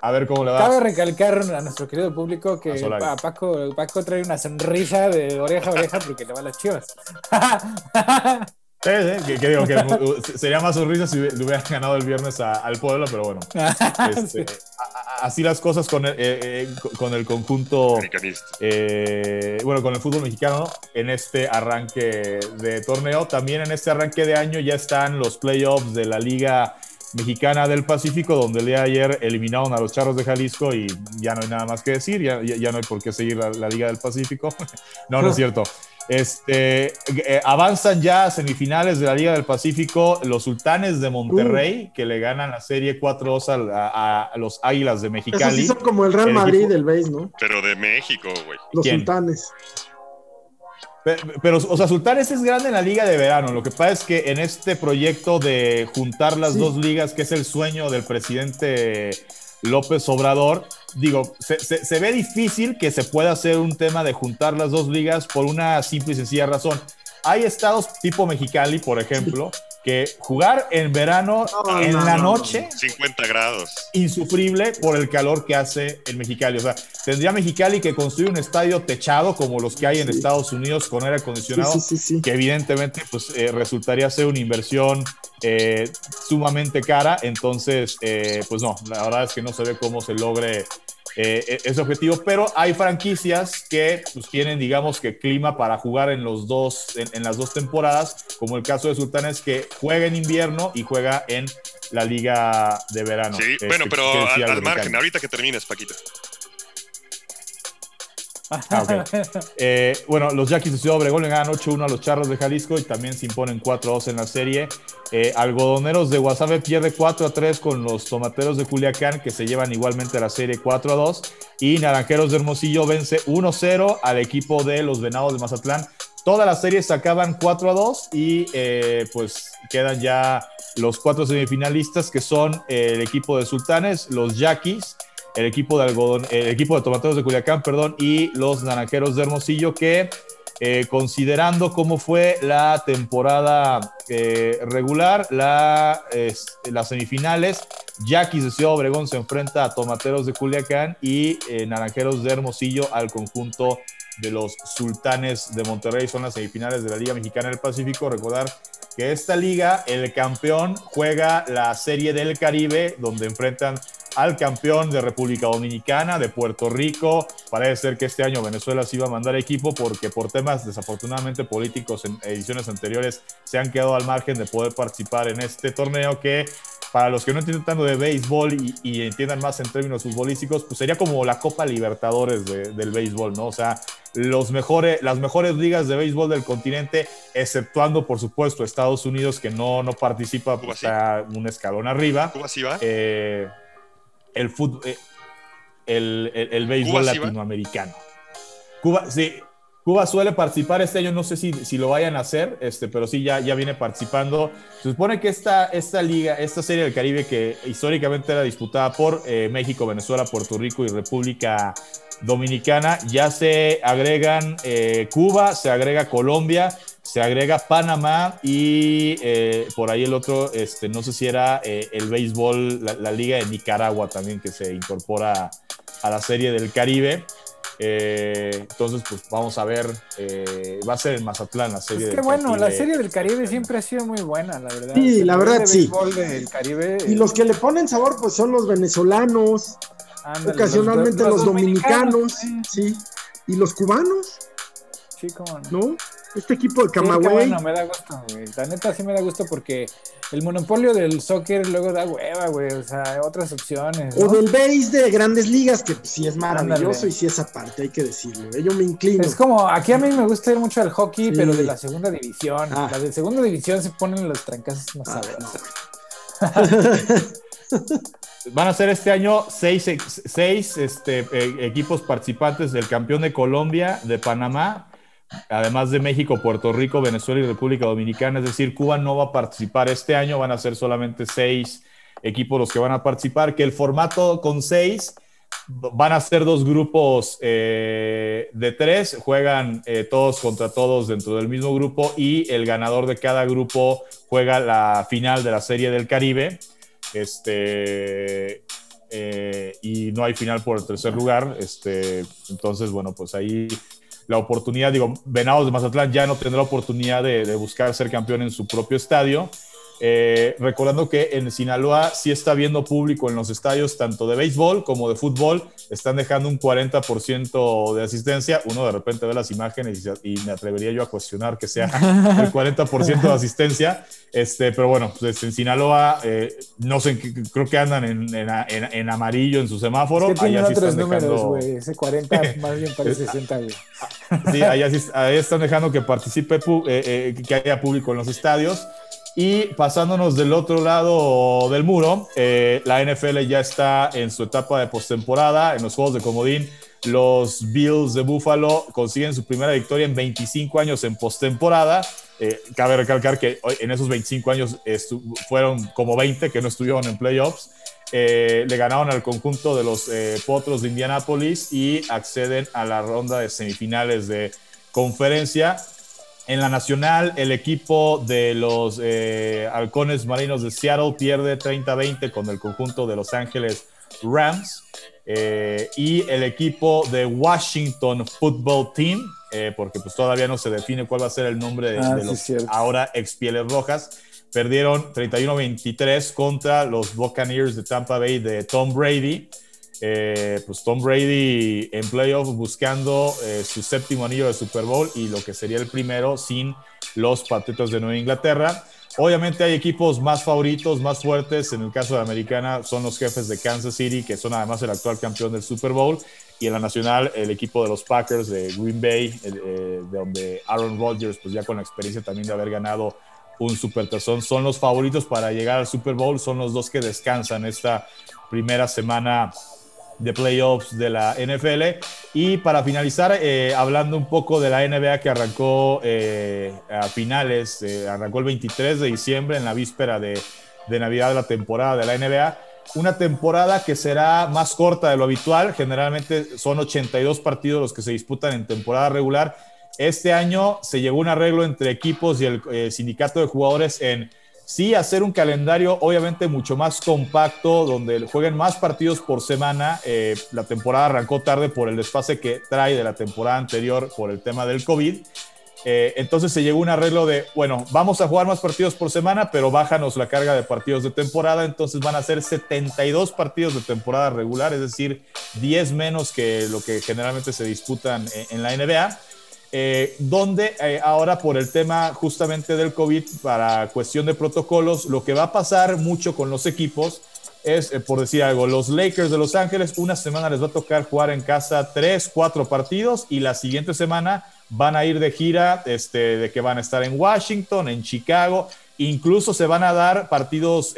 a ver cómo le va. Cabe recalcar a nuestro querido público que Paco, Paco trae una sonrisa de oreja a oreja porque le va a las chivas. que, digo que sería más sonrisa si le hubieran ganado el viernes al pueblo, pero bueno. Este, así las cosas con el, eh, eh, con el conjunto. Eh, bueno, con el fútbol mexicano en este arranque de torneo. También en este arranque de año ya están los playoffs de la Liga Mexicana del Pacífico, donde el día de ayer eliminaron a los Charros de Jalisco y ya no hay nada más que decir, ya, ya, no hay por qué seguir la, la Liga del Pacífico. no, no es cierto. Este, eh, avanzan ya a semifinales de la Liga del Pacífico los Sultanes de Monterrey, que le ganan la serie 4-2 a, los Águilas de Mexicali. Eso como el Real Madrid del base, ¿no? Pero de México, güey. Los Sultanes. Pero, o sea, Sultanes es grande en la liga de verano. Lo que pasa es que en este proyecto de juntar las dos ligas, que es el sueño del presidente López Obrador, digo, se, ve difícil que se pueda hacer un tema de juntar las dos ligas por una simple y sencilla razón. Hay estados tipo Mexicali, por ejemplo, que jugar en verano, en la noche. 50 grados. Insufrible por el calor que hace el Mexicali. O sea, tendría Mexicali que construir un estadio techado como los que hay en Estados Unidos con aire acondicionado, que evidentemente pues, eh, resultaría ser una inversión eh, sumamente cara. Entonces, eh, pues no, la verdad es que no se ve cómo se logre eh, e-, ese objetivo, pero hay franquicias que pues, tienen, digamos, que clima para jugar en, los dos, en, las dos temporadas, como el caso de Sultanes, que juega en invierno y juega en la liga de verano. Sí, bueno, este, pero al, margen, ahorita que termines, Paquito. Ah, eh, bueno, los Yaquis de Ciudad Obregón le ganan 8-1 a los Charros de Jalisco y también se imponen 4-2 en la serie. Eh, algodoneros de Guasave pierde 4-3 con los Tomateros de Culiacán que se llevan igualmente la serie 4-2 y Naranjeros de Hermosillo vence 1-0 al equipo de los Venados de Mazatlán. Todas las series se acaban 4 2 y eh, pues quedan ya los cuatro semifinalistas que son el equipo de Sultanes, los Yaquis, el equipo de algodón, el equipo de tomateros de Culiacán, perdón, y los naranjeros de Hermosillo, que eh, considerando cómo fue la temporada eh, regular, la, las semifinales, Yaquis de Ciudad Obregón se enfrenta a Tomateros de Culiacán y eh, Naranjeros de Hermosillo al conjunto de los Sultanes de Monterrey. Son las semifinales de la Liga Mexicana del Pacífico. Recordar que esta liga, el campeón juega la Serie del Caribe, donde enfrentan al campeón de República Dominicana, de Puerto Rico. Parece ser que este año Venezuela se iba a mandar equipo porque por temas desafortunadamente políticos en ediciones anteriores se han quedado al margen de poder participar en este torneo que para los que no entienden tanto de béisbol y, entiendan más en términos futbolísticos, pues sería como la Copa Libertadores del béisbol, ¿no? O sea, los mejores, las mejores ligas de béisbol del continente, exceptuando, por supuesto, Estados Unidos, que no, no participa, pues está un escalón arriba. ¿Cómo así va? Eh, el fútbol, eh, el, el, béisbol latinoamericano. Cuba, sí, Cuba suele participar este año, no sé si, si, lo vayan a hacer, este, pero sí ya, ya viene participando. Se supone que esta, esta liga, esta serie del Caribe que históricamente era disputada por eh, México, Venezuela, Puerto Rico y República Dominicana, ya se agregan eh, Cuba, se agrega Colombia, se agrega Panamá y eh, por ahí el otro, este, no sé si era eh, el béisbol, la, Liga de Nicaragua también que se incorpora a la serie del Caribe. Eh, entonces, pues vamos a ver, va a ser en Mazatlán la serie. Es que bueno, la serie del Caribe siempre ha sido muy buena, la verdad. Sí, la verdad sí. Del Caribe, y los que le ponen sabor, pues son los venezolanos, ocasionalmente los, dominicanos, sí, y los cubanos. Sí, cómo no. ¿No? Este equipo de Camagüey. bueno, me da gusto, güey. La neta sí me da gusto porque el monopolio del soccer luego da hueva, güey. O sea, otras opciones. O del base de grandes ligas, que sí es maravilloso y sí es aparte, hay que decirlo. ¿eh? Yo me inclino. Es como, aquí a mí me gusta ir mucho al hockey, pero de la segunda división. Ah. La de segunda división se ponen los trancazos más ah, Van a ser este año seis, seis este, eh, equipos participantes del campeón de Colombia, de Panamá, además de México, Puerto Rico, Venezuela y República Dominicana. Es decir, Cuba no va a participar este año, van a ser solamente seis equipos los que van a participar, que el formato con seis van a ser dos grupos eh, de tres, juegan eh, todos contra todos dentro del mismo grupo y el ganador de cada grupo juega la final de la Serie del Caribe. Este, eh, y no hay final por el tercer lugar. Este, entonces, bueno, pues ahí la oportunidad, digo, Venados de Mazatlán ya no tendrá oportunidad de, de buscar ser campeón en su propio estadio. Eh, recordando que en Sinaloa sí está viendo público en los estadios tanto de béisbol como de fútbol, están dejando un 40% de asistencia. Uno de repente ve las imágenes y, me atrevería yo a cuestionar que sea el 40% de asistencia. Este, pero bueno, pues en Sinaloa, eh, no sé, creo que andan en, en, amarillo en su semáforo. Es que allá sí otros números, güey. Ese 40 más bien parece 60, güey. Sí, allá, sí, están dejando que participe, eh, que haya público en los estadios. Y pasándonos del otro lado del muro, eh, la NFL ya está en su etapa de postemporada, en los juegos de comodín. Los Bills de Buffalo consiguen su primera victoria en 25 años en postemporada. Eh, cabe recalcar que en esos 25 años fueron como 20 que no estuvieron en playoffs. Eh, le ganaron al conjunto de los Potros de Indianapolis y acceden a la ronda de semifinales de conferencia. En la nacional, el equipo de los eh, halcones marinos de Seattle pierde 30-20 con el conjunto de Los Ángeles Rams. Eh, y el equipo de Washington Football Team, eh, porque pues todavía no se define cuál va a ser el nombre de, ah, los ahora ex Pieles Rojas, perdieron 31-23 contra los Buccaneers de Tampa Bay de Tom Brady. Eh, pues Tom Brady en playoff buscando eh, su séptimo anillo de Super Bowl y lo que sería el primero sin los Patriotas de Nueva Inglaterra. Obviamente hay equipos más favoritos, más fuertes. En el caso de americana son los jefes de Kansas City, que son además el actual campeón del Super Bowl. Y en la nacional, el equipo de los Packers de Green Bay, eh, de donde Aaron Rodgers, pues ya con la experiencia también de haber ganado un Super Tazón, son los favoritos para llegar al Super Bowl. Son los dos que descansan esta primera semana de playoffs de la NFL. Y para finalizar, eh, hablando un poco de la NBA que arrancó eh, a finales, eh, arrancó el 23 de diciembre en la víspera de, de Navidad de la temporada de la NBA. Una temporada que será más corta de lo habitual, generalmente son 82 partidos los que se disputan en temporada regular. Este año se llegó un arreglo entre equipos y el sindicato de jugadores en Sí, hacer un calendario obviamente mucho más compacto, donde jueguen más partidos por semana. Eh, la temporada arrancó tarde por el desfase que trae de la temporada anterior por el tema del COVID. Eh, entonces se llegó a un arreglo de, bueno, vamos a jugar más partidos por semana, pero bájanos la carga de partidos de temporada. Entonces van a ser 72 partidos de temporada regular, es decir, 10 menos que lo que generalmente se disputan en la NBA. Eh, donde eh, ahora por el tema justamente del COVID, para cuestión de protocolos, lo que va a pasar mucho con los equipos es, eh, por decir algo, los Lakers de Los Ángeles, una semana les va a tocar jugar en casa tres, cuatro partidos y la siguiente semana van a ir de gira, este, de que van a estar en Washington, en Chicago, incluso se van a dar partidos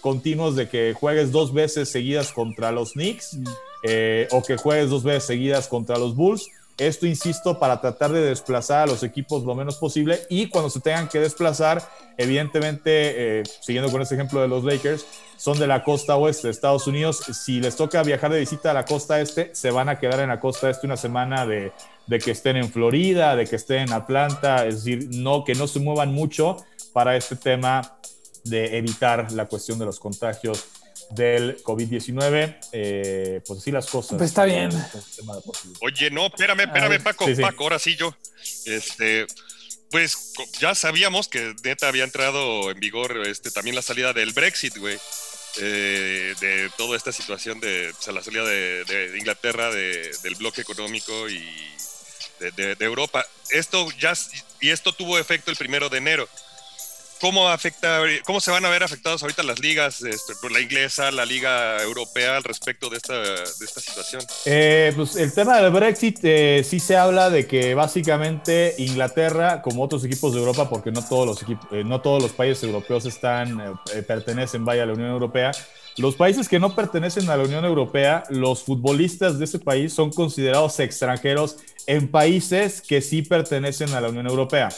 continuos de que juegues dos veces seguidas contra los Knicks mm. o que juegues dos veces seguidas contra los Bulls esto, insisto, para tratar de desplazar a los equipos lo menos posible y cuando se tengan que desplazar, evidentemente, eh, siguiendo con este ejemplo de los Lakers, son de la costa oeste de Estados Unidos. Si les toca viajar de visita a la costa este, se van a quedar en la costa este una semana de, que estén en Florida, de que estén en Atlanta, es decir, no, que no se muevan mucho para este tema de evitar la cuestión de los contagios del COVID-19. Eh, pues así las cosas. Pues está bien. Oye, no, espérame, espérame, Paco, Paco, ahora sí yo. Este, pues ya sabíamos que neta había entrado en vigor este, también la salida del Brexit, güey. Eh, de toda esta situación de la salida de, Inglaterra del bloque económico y de, de, Europa. Esto ya y esto tuvo efecto el primero de enero. ¿Cómo afecta, cómo se van a ver afectados ahorita las ligas, este, por la inglesa, la liga europea al respecto de esta, de esta situación? Eh, pues el tema del Brexit eh, sí se habla de que básicamente Inglaterra, como otros equipos de Europa, porque no todos los equipos, eh, no todos los países europeos están pertenecen vaya a la Unión Europea. Los países que no pertenecen a la Unión Europea, los futbolistas de ese país son considerados extranjeros en países que sí pertenecen a la Unión Europea.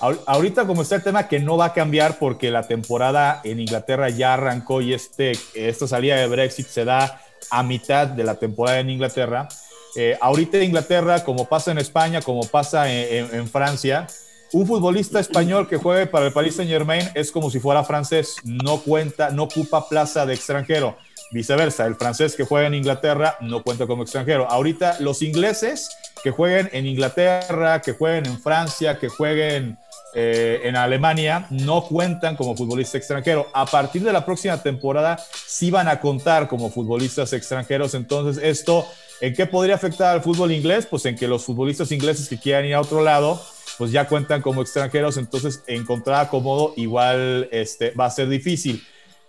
Ahorita como está el tema que no va a cambiar porque la temporada en Inglaterra ya arrancó y este, esta salida de Brexit se da a mitad de la temporada en Inglaterra. Eh, ahorita en Inglaterra, como pasa en España, como pasa en, Francia, un futbolista español que juegue para el Paris Saint Germain es como si fuera francés, no cuenta, no ocupa plaza de extranjero. Viceversa, el francés que juega en Inglaterra no cuenta como extranjero. Ahorita los ingleses que jueguen en Inglaterra, que jueguen en Francia, que jueguen eh, en Alemania, no cuentan como futbolista extranjero. A partir de la próxima temporada sí van a contar como futbolistas extranjeros. Entonces, esto, ¿en qué podría afectar al fútbol inglés? Pues en que los futbolistas ingleses que quieran ir a otro lado, pues ya cuentan como extranjeros. Entonces, encontrar acomodo igual este, va a ser difícil.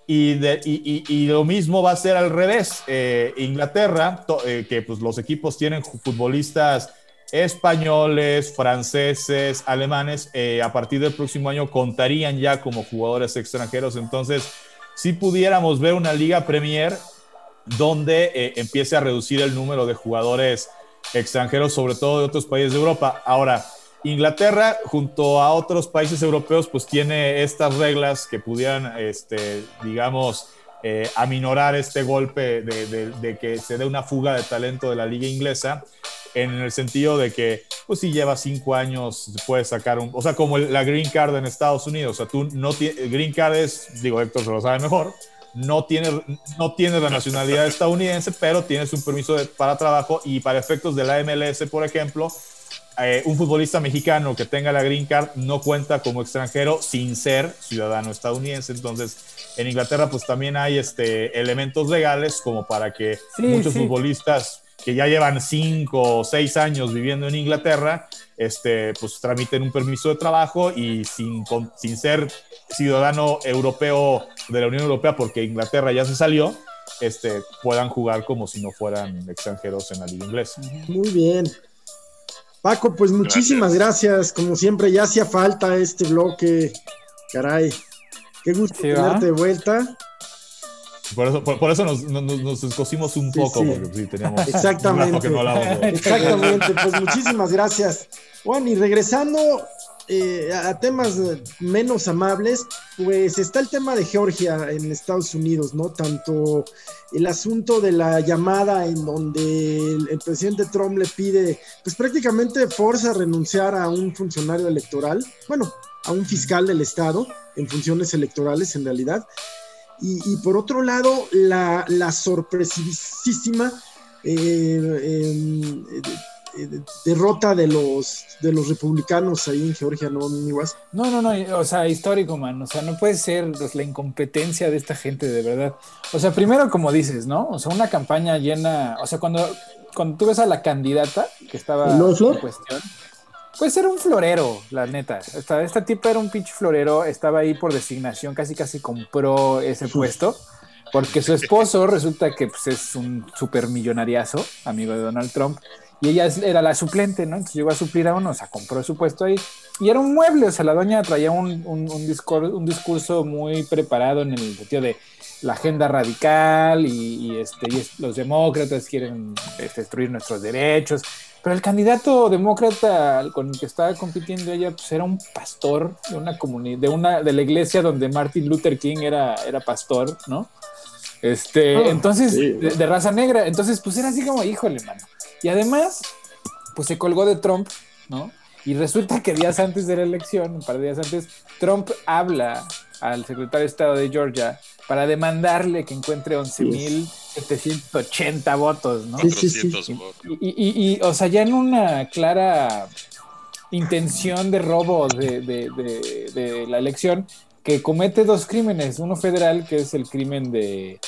Y, y, lo mismo va a ser al revés. Eh, Inglaterra, eh, que pues los equipos tienen futbolistas españoles, franceses, alemanes, eh, a partir del próximo año contarían ya como jugadores extranjeros. Entonces, si pudiéramos ver una liga Premier donde empiece a reducir el número de jugadores extranjeros, sobre todo de otros países de Europa. Ahora, Inglaterra, junto a otros países europeos, pues tiene estas reglas que pudieran, este, digamos, eh, aminorar este golpe de, que se dé una fuga de talento de la liga inglesa, en el sentido de que, pues si lleva cinco años, puedes sacar un, o sea, como la Green Card en Estados Unidos, o sea, tú no tienes, Green Card es, digo, Héctor se lo sabe mejor, no tienes, no tienes la nacionalidad estadounidense, pero tienes un permiso para trabajo y para efectos de la MLS, por ejemplo, eh, un futbolista mexicano que tenga la green card no cuenta como extranjero sin ser ciudadano estadounidense. Entonces, en Inglaterra pues también hay este, elementos legales como para que muchos futbolistas que ya llevan cinco o seis años viviendo en Inglaterra, este, pues tramiten un permiso de trabajo y sin, sin ser ciudadano europeo de la Unión Europea, porque Inglaterra ya se salió, este, puedan jugar como si no fueran extranjeros en la liga inglesa. Muy bien. Paco, pues muchísimas gracias. Como siempre, ya hacía falta este bloque. Caray, qué gusto tenerte de vuelta. Por eso, por, eso nos, nos, escocimos un poco, porque sí, teníamos Exactamente. Exactamente, pues muchísimas gracias. Bueno, y regresando eh, a temas menos amables, pues está el tema de Georgia en Estados Unidos, ¿no? Tanto el asunto de la llamada en donde el, presidente Trump le pide, pues prácticamente forza a renunciar a un funcionario electoral, bueno, a un fiscal del Estado en funciones electorales en realidad. Y, por otro lado, la, la sorpresísima eh, em, eh, derrota de los de los republicanos ahí en Georgia, ¿no, No, no, no, o sea, histórico, man, o sea, no puede ser pues, la incompetencia de esta gente, de verdad. O sea, primero, como dices, ¿no? O sea, una campaña llena, o sea, cuando, cuando tú ves a la candidata que estaba en cuestión, pues era un florero, la neta. Esta, esta tipa era un pinche florero, estaba ahí por designación, casi casi compró ese puesto. Porque su esposo resulta que pues, es un super millonariazo, amigo de Donald Trump, y ella era la suplente, ¿no? Entonces llegó a suplir a uno, o sea, compró su puesto ahí. Y era un mueble, o sea, la doña traía un, un, discurso, un discurso muy preparado en el sentido de la agenda radical y, este, y los demócratas quieren este, destruir nuestros derechos. Pero el candidato demócrata con el que estaba compitiendo ella, pues era un pastor de una comunidad, de una, de la iglesia donde Martin Luther King era, era pastor, ¿no? Este, ah, entonces, de, de, raza negra. Entonces, pues era así como, híjole, mano. Y además, pues se colgó de Trump, ¿no? Y resulta que días antes de la elección, un par de días antes, Trump habla al secretario de Estado de Georgia para demandarle que encuentre 11.780 votos, ¿no? Sí, sí, sí. Y, y, o sea, ya en una clara intención de robo de, de, de, la elección, que comete dos crímenes, uno federal, que es el crimen de,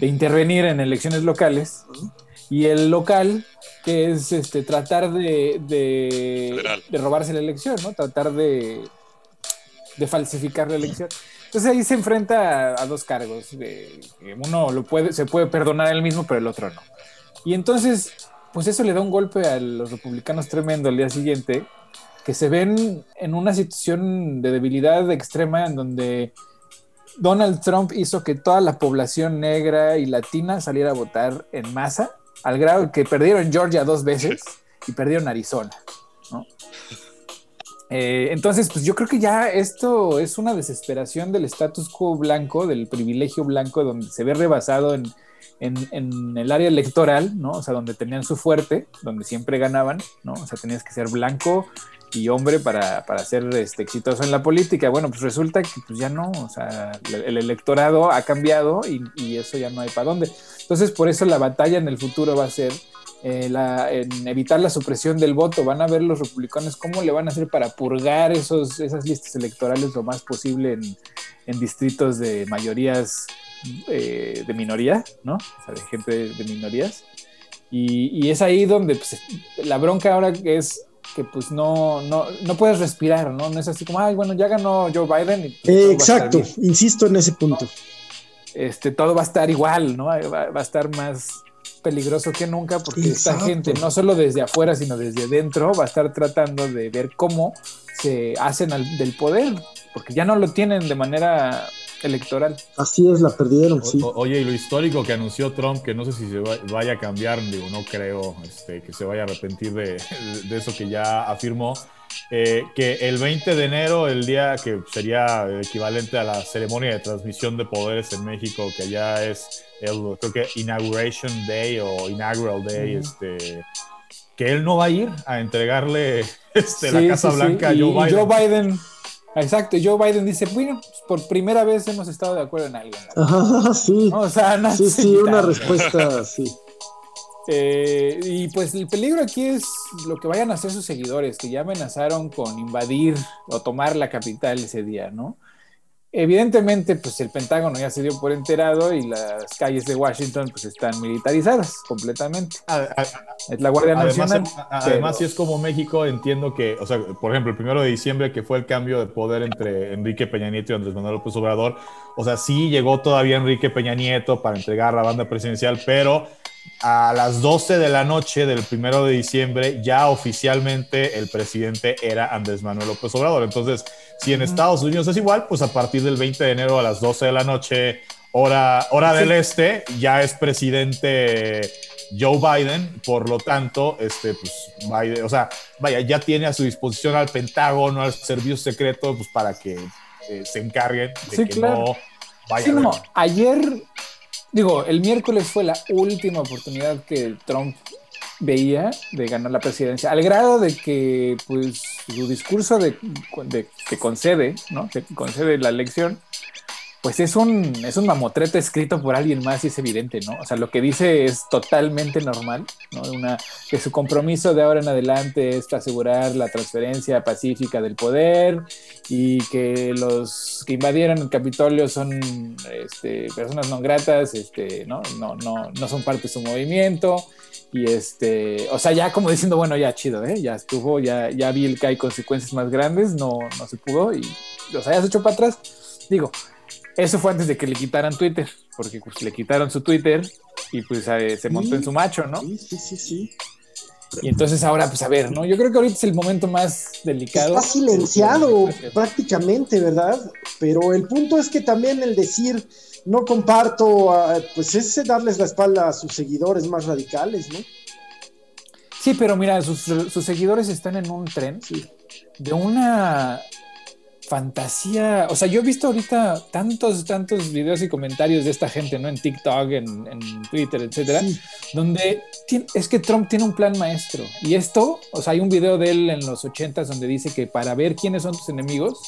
intervenir en elecciones locales, y el local, que es este, tratar de, de, robarse la elección, ¿no? Tratar de, de falsificar la elección. Entonces ahí se enfrenta a, dos cargos. De, uno lo puede, se puede perdonar él mismo, pero el otro no. Y entonces, pues eso le da un golpe a los republicanos tremendo al día siguiente, que se ven en una situación de debilidad extrema en donde Donald Trump hizo que toda la población negra y latina saliera a votar en masa al grado que perdieron Georgia dos veces y perdieron Arizona. Eh, entonces, pues yo creo que ya esto es una desesperación del status quo blanco, del privilegio blanco, donde se ve rebasado en, el área electoral, ¿no? O sea, donde tenían su fuerte, donde siempre ganaban, ¿no? O sea, tenías que ser blanco y hombre para, ser este, exitoso en la política. Bueno, pues resulta que pues ya no, o sea, el electorado ha cambiado y, y eso ya no hay para dónde. Entonces, por eso la batalla en el futuro va a ser eh, en evitar la supresión del voto. Van a ver los republicanos cómo le van a hacer para purgar esos, esas listas electorales lo más posible en, distritos de mayorías eh, de minoría, ¿no? O sea, de gente de, minorías. Y, es ahí donde pues, la bronca ahora es que pues no, no, no puedes respirar, ¿no? No es así como, ay, bueno, ya ganó Joe Biden. Y, pues, exacto, insisto en ese punto. Este, todo va a estar igual, ¿no? Va, va a estar más, peligroso que nunca porque esta gente, no solo desde afuera, sino desde dentro, va a estar tratando de ver cómo se hacen del poder, porque ya no lo tienen de manera electoral. Así es, la perdieron, sí. oye, y lo histórico que anunció Trump, que no sé si se vaya a cambiar, digo, no creo este, que se vaya a arrepentir de, de eso que ya afirmó, eh, que el 20 de enero, el día que sería equivalente a la ceremonia de transmisión de poderes en México, que ya es el, creo que Inauguration Day o Inaugural Day, este, que él no va a ir a entregarle este, la Casa Blanca a Joe Biden. Joe Biden. Exacto, Joe Biden dice, bueno, pues, por primera vez hemos estado de acuerdo en algo. sí. O sea, sí, sí, una respuesta, sí. Eh, y pues el peligro aquí es lo que vayan a hacer sus seguidores, que ya amenazaron con invadir o tomar la capital ese día, ¿no? Evidentemente, pues el Pentágono ya se dio por enterado y las calles de Washington pues están militarizadas completamente. es la Guardia Nacional. Además, si es como México, entiendo que, o sea, por ejemplo, el primero de diciembre, que fue el cambio de poder entre Enrique Peña Nieto y Andrés Manuel López Obrador, o sea, sí llegó todavía Enrique Peña Nieto para entregar la banda presidencial, pero a las 12 de la noche del primero de diciembre ya oficialmente el presidente era Andrés Manuel López Obrador. Entonces, si en Estados Unidos es igual, pues a partir del 20 de enero a las 12 de la noche, hora, hora del este, ya es presidente Joe Biden, por lo tanto, este, pues, Biden, o sea, vaya, ya tiene a su disposición al Pentágono, al servicio secreto, pues para que eh, se encarguen de que no vaya. no, ayer digo, el miércoles fue la última oportunidad que Trump veía de ganar la presidencia, al grado de que pues su discurso de, que concede, ¿no? Que concede la elección, pues es un, es un mamotrete escrito por alguien más y es evidente, ¿no? O sea, lo que dice es totalmente normal, ¿no? Una, que su compromiso de ahora en adelante es asegurar la transferencia pacífica del poder y que los que invadieron el Capitolio son este, personas no gratas, este, ¿no? No, no, no son parte de su movimiento. Y este, o sea, ya como diciendo, bueno, ya chido, ¿eh? Ya estuvo, ya, ya vi que hay consecuencias más grandes, no, no se pudo y, o sea, ya se echó para atrás. Digo, eso fue antes de que le quitaran Twitter, porque pues, le quitaron su Twitter y pues eh, se montó en su macho, ¿no? Sí, sí, sí, sí. Y entonces ahora, pues a ver, ¿no? Yo creo que ahorita es el momento más delicado. Está silenciado prácticamente, ¿verdad? Pero el punto es que también el decir no comparto, ah, pues es darles la espalda a sus seguidores más radicales, ¿no? Sí, pero mira, sus, sus seguidores están en un tren de una fantasía. O sea, yo he visto ahorita tantos, tantos videos y comentarios de esta gente, ¿no? En TikTok, en, Twitter, etcétera, donde es que Trump tiene un plan maestro. Y esto, o sea, hay un video de él en los ochentas donde dice que para ver quiénes son tus enemigos,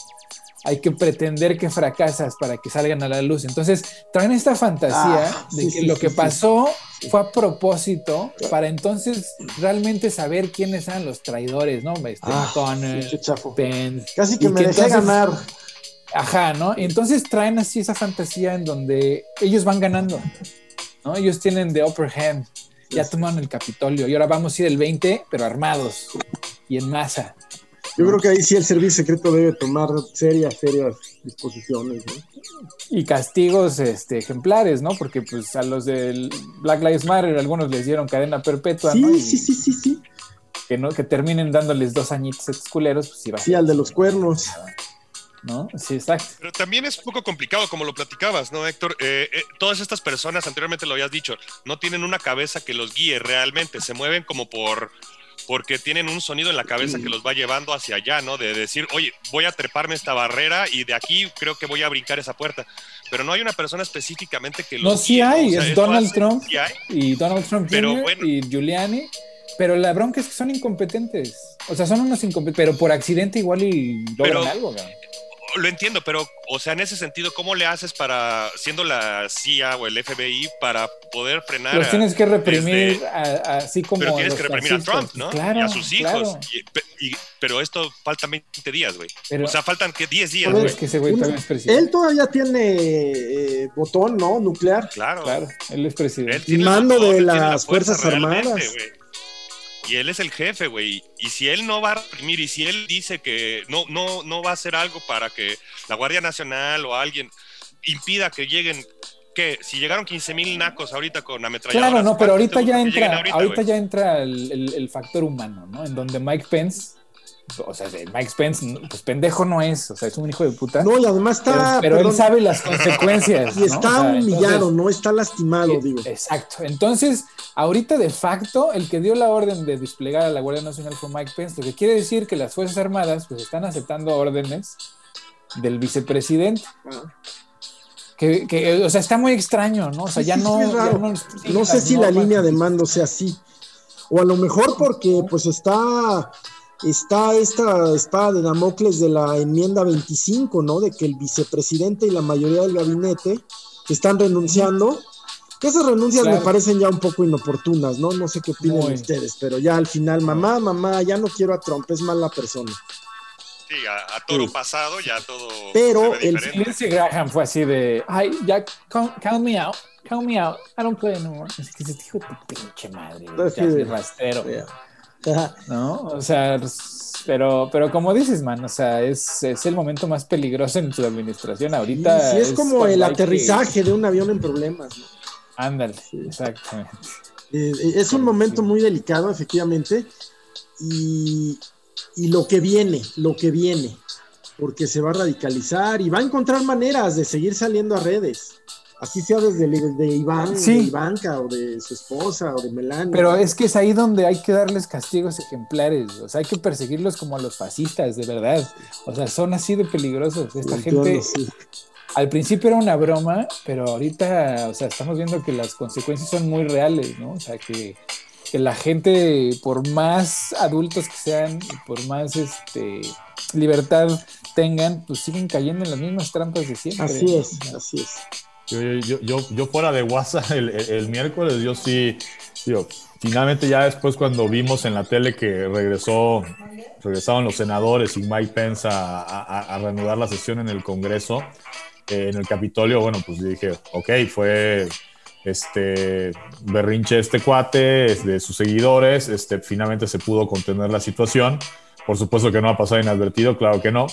hay que pretender que fracasas para que salgan a la luz. Entonces, traen esta fantasía ah, de que lo que pasó fue a propósito para entonces realmente saber quiénes eran los traidores, ¿no? Este, ah, Casi que me dejé ganar. Ajá, ¿no? Y entonces traen así esa fantasía en donde ellos van ganando, ¿no? Ellos tienen the upper hand, ya tomaron el Capitolio y ahora vamos a ir el 20, pero armados y en masa. Yo creo que ahí sí el servicio secreto debe tomar serias, serias disposiciones, ¿no? Y castigos este, ejemplares, ¿no? Porque pues a los del Black Lives Matter algunos les dieron cadena perpetua, ¿no? sí, sí, sí, sí. Que, ¿no? que terminen dándoles dos añitos a estos culeros, pues sí va. Sí, al de los cuernos. ¿no? Sí, exacto. Pero también es un poco complicado, como lo platicabas, ¿no, Héctor? Eh, eh, todas estas personas, anteriormente lo habías dicho, no tienen una cabeza que los guíe realmente, se mueven como por porque tienen un sonido en la cabeza que los va llevando hacia allá, ¿no? De decir, oye, voy a treparme esta barrera y de aquí creo que voy a brincar esa puerta. Pero no hay una persona específicamente que lo. No, sí hay, es Donald Trump. Y Donald Trump Jr. y Giuliani. Pero la bronca es que son incompetentes. O sea, son unos incompetentes, pero por accidente igual y logran algo, lo entiendo, pero, o sea, en ese sentido, ¿cómo le haces para, siendo la CIA o el FBI, para poder frenar? Los tienes que reprimir, así como. Pero tienes que reprimir a Trump, ¿no? y a sus hijos. pero esto faltan 20 días, güey. O sea, faltan que 10 días, güey. Es que ese güey todavía es presidente. Él todavía tiene eh, botón, ¿no? Nuclear. Claro. Claro, él es presidente. y mando de las Fuerzas Armadas. Y él es el jefe, güey. Y si él no va a reprimir y si él dice que no, no, no va a hacer algo para que la Guardia Nacional o alguien impida que lleguen que si llegaron 15 mil nacos ahorita con ametralladoras. Claro, no, pero ahorita ya entra, ahorita, ya entra el, factor humano, ¿no? En donde Mike Pence o sea, Mike Pence, pues pendejo no es, o sea, es un hijo de puta. No, y además está. Pero, él sabe las consecuencias. Y está humillado, no está lastimado, digo. Exacto. Entonces, ahorita de facto, el que dio la orden de desplegar a la Guardia Nacional fue Mike Pence, lo que quiere decir que las Fuerzas Armadas, pues están aceptando órdenes del vicepresidente. Que, o sea, está muy extraño, ¿no? O sea, ya, no, no, sé si la línea de mando sea así. O a lo mejor porque, pues está está esta espada de Damocles de la enmienda 25, ¿no? De que el vicepresidente y la mayoría del gabinete están renunciando. Que esas renuncias me parecen ya un poco inoportunas, ¿no? No sé qué opinan ustedes, pero ya al final, mamá, mamá, ya no quiero a Trump, es mala persona. Sí, a, todo pasado, ya todo. Pero el Lindsey Graham fue así de, ay, ya, count, me out, count me out, I don't play anymore. Es que se dijo tu pinche madre, ya es rastero. ¿No? O sea, pero, pero como dices, man, o sea, es, el momento más peligroso en su administración ahorita. Sí, es, como el aterrizaje de un avión en problemas, ¿no? Ándale, exactamente. Eh, eh, es un momento muy delicado, efectivamente, y, y lo que viene, lo que viene, porque se va a radicalizar y va a encontrar maneras de seguir saliendo a redes así sea desde, de Iván, de Ivanka o de su esposa o de Melania. Pero es que es ahí donde hay que darles castigos ejemplares, o sea, hay que perseguirlos como a los fascistas, de verdad. O sea, son así de peligrosos. Esta gente al principio era una broma, pero ahorita, o sea, estamos viendo que las consecuencias son muy reales, ¿no? O sea, que, que la gente, por más adultos que sean, por más este, libertad tengan, pues siguen cayendo en las mismas trampas de siempre. Así es, así es. Yo, yo, yo, yo, fuera de WhatsApp el, el, miércoles, yo sí, digo, finalmente ya después cuando vimos en la tele que regresó, regresaban los senadores y Mike Pence a, a, reanudar la sesión en el Congreso, eh, en el Capitolio, bueno, pues dije, ok, fue este berrinche este cuate, de sus seguidores, este, finalmente se pudo contener la situación. Por supuesto que no ha pasado inadvertido, claro que no.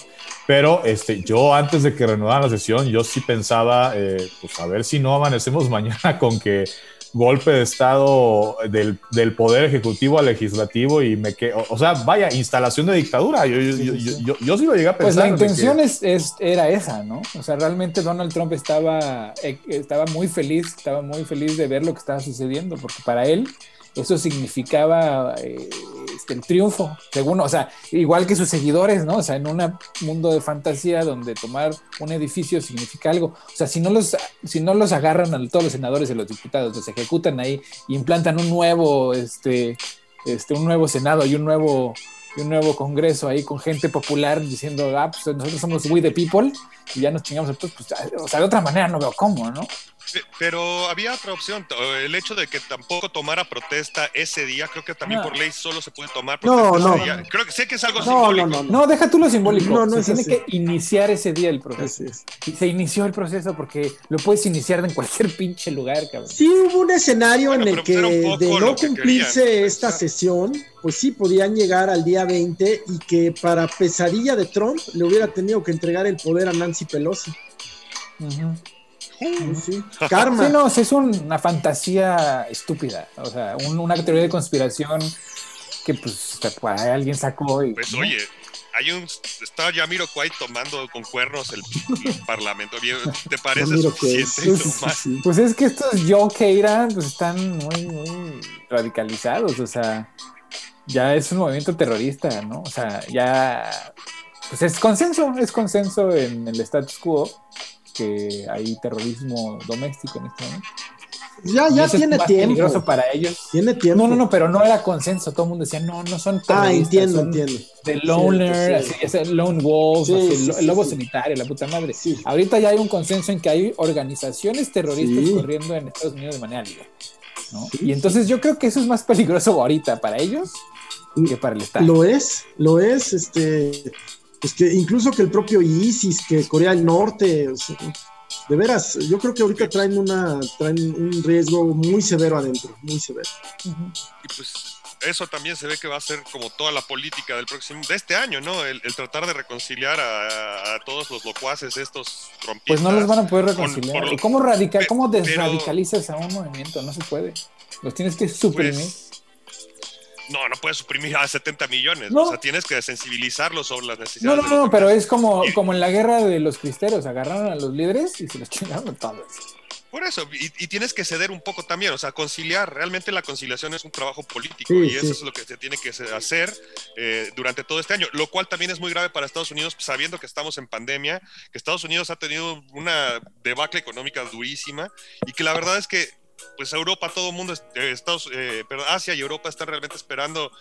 Pero este, yo antes de que reanudaran la sesión, yo sí pensaba, eh, pues a ver si no amanecemos mañana con que golpe de estado del, del poder ejecutivo al legislativo y me que o, sea, vaya, instalación de dictadura. Yo, yo, yo, yo, sí lo llegué a pensar. Pues la intención es, es, era esa, ¿no? O sea, realmente Donald Trump estaba, eh, estaba muy feliz, estaba muy feliz de ver lo que estaba sucediendo, porque para él eso significaba eh, este, el triunfo, según, o sea, igual que sus seguidores, ¿no? O sea, en un mundo de fantasía donde tomar un edificio significa algo. O sea, si no los, si no los agarran a todos los senadores y los diputados, los ejecutan ahí y implantan un nuevo, este, este, un nuevo senado y un nuevo, y un nuevo congreso ahí con gente popular diciendo, ah, pues nosotros somos we the people y ya nos chingamos todos, pues, o sea, de otra manera no veo cómo, ¿no? Pero había otra opción, el hecho de que tampoco tomara protesta ese día, creo que también por ley solo se puede tomar protesta no, ese día. Creo que sé que es algo no, simbólico. No, no, deja tú lo simbólico. No, no se tiene que iniciar ese día el proceso. Y se inició el proceso porque lo puedes iniciar en cualquier pinche lugar, cabrón. Sí hubo un escenario en el que de no cumplirse esta sesión, pues sí podían llegar al día 20 y que para pesadilla de Trump le hubiera tenido que entregar el poder a Nancy Pelosi. Sí, Karma. Sí, no, es una fantasía estúpida. O sea, una teoría de conspiración que pues alguien sacó y. Pues oye, hay un. Está Yamiro Kwai tomando con cuernos el, parlamento. ¿Te parece suficiente? Pues, pues, es que estos Yo Keira pues están muy, muy radicalizados. O sea, ya es un movimiento terrorista, ¿no? O sea, ya. Pues es consenso, es consenso en el status quo que hay terrorismo doméstico en este momento. Ya, ya tiene tiempo. peligroso para ellos. Tiene tiempo. No, no, no, pero no era consenso. Todo el mundo decía, no, no son Ah, entiendo, entiendo. De loner, así, ese lone wolf, el lobo sanitario, la puta madre. Ahorita ya hay un consenso en que hay organizaciones terroristas corriendo en Estados Unidos de manera libre. ¿no? Y entonces yo creo que eso es más peligroso ahorita para ellos que para el Estado. Lo es, lo es, este, pues que incluso que el propio ISIS, que Corea del Norte, de veras, yo creo que ahorita traen una, traen un riesgo muy severo adentro, muy severo. Y pues eso también se ve que va a ser como toda la política del próximo, de este año, ¿no? El, tratar de reconciliar a, todos los locuaces estos rompistas. Pues no los van a poder reconciliar. ¿Cómo, radical, ¿Cómo desradicalizas a un movimiento? No se puede. Los tienes que suprimir. Pues, no, no puedes suprimir a 70 millones. O sea, tienes que sensibilizarlos sobre las necesidades. No, no, no, pero es como, como en la guerra de los cristeros. Agarraron a los líderes y se los chingaron todos. Por eso, y, tienes que ceder un poco también, o sea, conciliar. Realmente la conciliación es un trabajo político y eso es lo que se tiene que hacer eh, durante todo este año, lo cual también es muy grave para Estados Unidos, sabiendo que estamos en pandemia, que Estados Unidos ha tenido una debacle económica durísima y que la verdad es que pues Europa, todo el mundo, eh, Estados, eh, Asia y Europa están realmente esperando,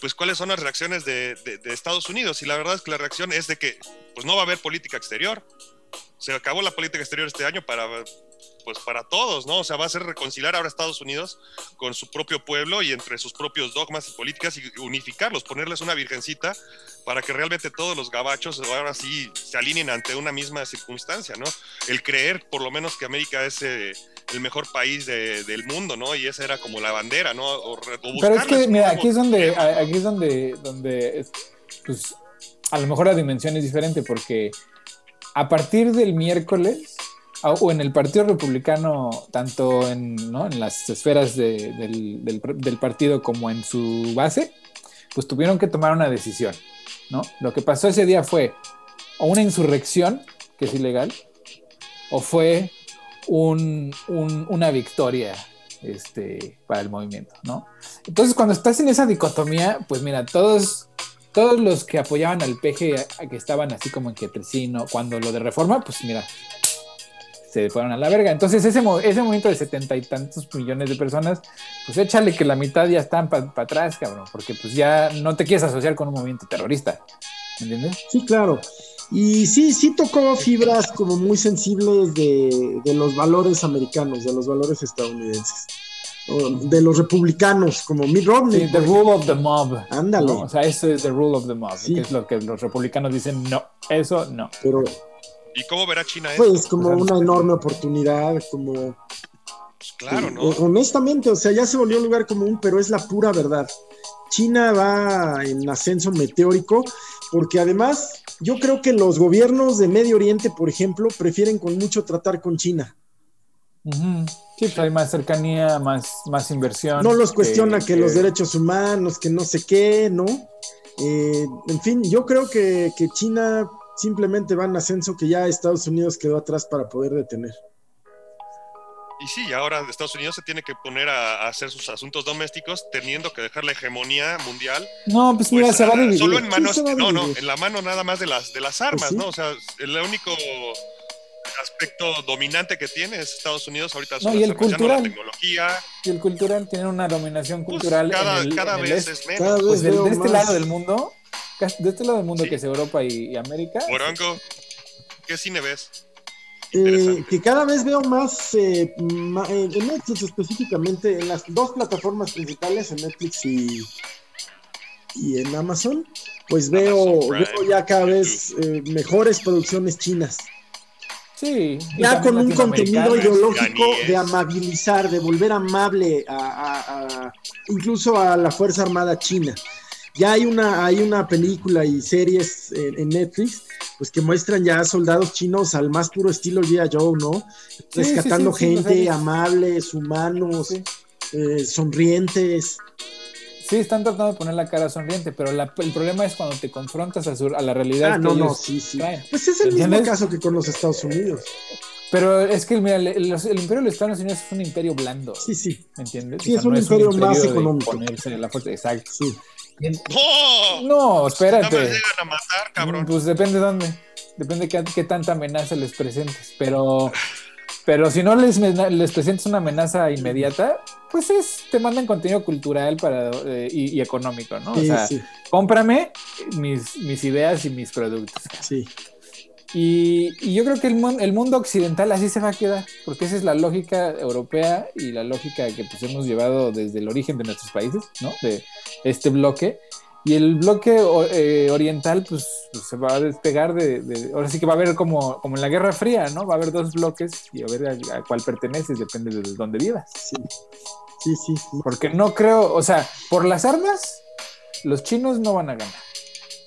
pues cuáles son las reacciones de, Estados Unidos. Y la verdad es que la reacción es de que, pues no va a haber política exterior. Se acabó la política exterior este año para, pues para todos, ¿no? O sea, va a ser reconciliar ahora Estados Unidos con su propio pueblo y entre sus propios dogmas y políticas y unificarlos, ponerles una virgencita para que realmente todos los gabachos ahora sí se alineen ante una misma circunstancia, ¿no? El creer por lo menos que América es... Eh, el mejor país del mundo, ¿no? Y esa era como la bandera, ¿no? Pero es que, mira, aquí es donde, aquí es donde, donde, pues, a lo mejor la dimensión es diferente porque a partir del miércoles, o en el Partido Republicano, tanto en, ¿no? en las esferas del, del, partido como en su base, pues tuvieron que tomar una decisión, ¿no? Lo que pasó ese día fue o una insurrección, que es ilegal, o fue un, una victoria este, para el movimiento, ¿no? Entonces, cuando estás en esa dicotomía, pues mira, todos, todos los que apoyaban al PG, que estaban así como en que no, cuando lo de reforma, pues mira, se fueron a la verga. Entonces, ese, ese movimiento de setenta y tantos millones de personas, pues échale que la mitad ya están para atrás, cabrón, porque pues ya no te quieres asociar con un movimiento terrorista, ¿entiendes? Sí, claro. Y sí, sí tocó fibras como muy sensibles de, los valores americanos, de los valores estadounidenses. De los republicanos, como Mitt Romney. Sí, the rule of the mob. Ándale. O sea, eso es the rule of the mob, que es lo que los republicanos dicen, no, eso no. Pero, ¿Y cómo verá China eso? Pues como una enorme oportunidad, como... Pues claro, ¿no? Honestamente, o sea, ya se volvió un lugar común, pero es la pura verdad. China va en ascenso meteórico, porque además yo creo que los gobiernos de Medio Oriente, por ejemplo, prefieren con mucho tratar con China. Sí, pues hay más cercanía, más, más inversión. No los cuestiona que, los derechos humanos, que no sé qué, ¿no? Eh, en fin, yo creo que, que China simplemente va en ascenso que ya Estados Unidos quedó atrás para poder detener. Y sí, ahora Estados Unidos se tiene que poner a, hacer sus asuntos domésticos teniendo que dejar la hegemonía mundial. No, pues mira, pues, se va a dividir. Solo en manos, no, no, en la mano nada más de las, de las armas, pues ¿no? O sea, el único aspecto dominante que tiene es Estados Unidos ahorita no, y el cultural, la tecnología. Y el cultural tiene una dominación pues, cultural. cada, en cada vez es menos. Pues de, este lado del mundo, de este lado del mundo que es Europa y, y América. Morongo, ¿qué cine ves? Eh, que cada vez veo más eh, eh, en Netflix específicamente, en las dos plataformas principales, en Netflix y, y en Amazon, pues veo, ya cada vez mejores producciones chinas. Sí. Ya con un contenido ideológico de amabilizar, de volver amable a, incluso a la Fuerza Armada China. Ya hay una, hay una película y series en Netflix pues que muestran ya soldados chinos al más puro estilo G.I. Joe, ¿no? Rescatando gente, amables, humanos, eh, sonrientes. Sí, están tratando de poner la cara sonriente, pero el problema es cuando te confrontas a, a la realidad. Ah, no, no, sí, sí. Pues es el mismo caso que con los Estados Unidos. Pero es que, mira, el, imperio de los Estados Unidos es un imperio blando. Sí, sí. ¿Me entiendes? Sí, es, un imperio más económico. la fuerza. Exacto. Sí. ¡No! No, espérate. No llegan a matar, cabrón. Pues depende de dónde. Depende de qué, tanta amenaza les presentes. Pero, Pero si no les, les presentas una amenaza inmediata, pues es, te mandan contenido cultural para, eh, y, económico, ¿no? o sea, cómprame mis, mis ideas y mis productos. Sí. Y, yo creo que el, el, mundo occidental así se va a quedar, porque esa es la lógica europea y la lógica que pues, hemos llevado desde el origen de nuestros países, ¿no? De este bloque. Y el bloque eh, oriental, pues, pues, se va a despegar de, Ahora sí que va a haber como, como en la Guerra Fría, ¿no? Va a haber dos bloques y a ver a, cuál perteneces, depende de dónde vivas. Sí. sí, sí, sí. Porque no creo, o sea, por las armas, los chinos no van a ganar.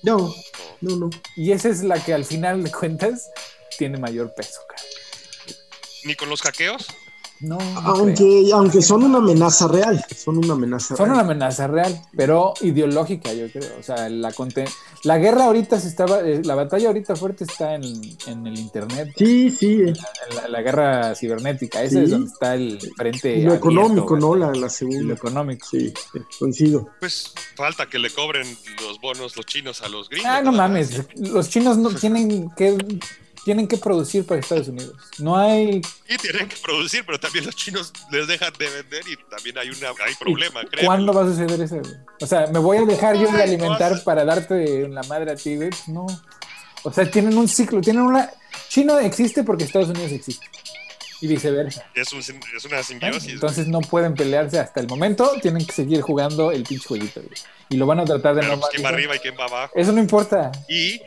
No, no, no. Y esa es la que al final de cuentas tiene mayor peso, cara. ¿Ni con los hackeos? No, aunque, aunque son una amenaza real, son una amenaza son una amenaza real, pero ideológica, yo creo. O sea, la, la guerra ahorita se estaba, eh, la batalla ahorita fuerte está en, el internet. Sí, sí. la, guerra cibernética, ese es donde está el frente. lo económico, ¿no? La, la segunda. Lo económico. Sí, coincido. Pues falta que le cobren los bonos los chinos a los gringos. Ah, no mames, los chinos no tienen que tienen que producir para Estados Unidos. No hay. Sí, tienen que producir, pero también los chinos les dejan de vender y también hay, una, hay problema, creo. ¿Cuándo va a suceder eso? O sea, ¿me voy a dejar yo de alimentar para darte la madre a ti, güey? No. O sea, tienen un ciclo, tienen una. Chino existe porque Estados Unidos existe. Y viceversa. Es, una simbiosis. Entonces no pueden pelearse hasta el momento, tienen que seguir jugando el pinche jueguito, güey. Y lo van a tratar de no. Pues, ¿Quién va arriba y quién va abajo? Eso no importa. Y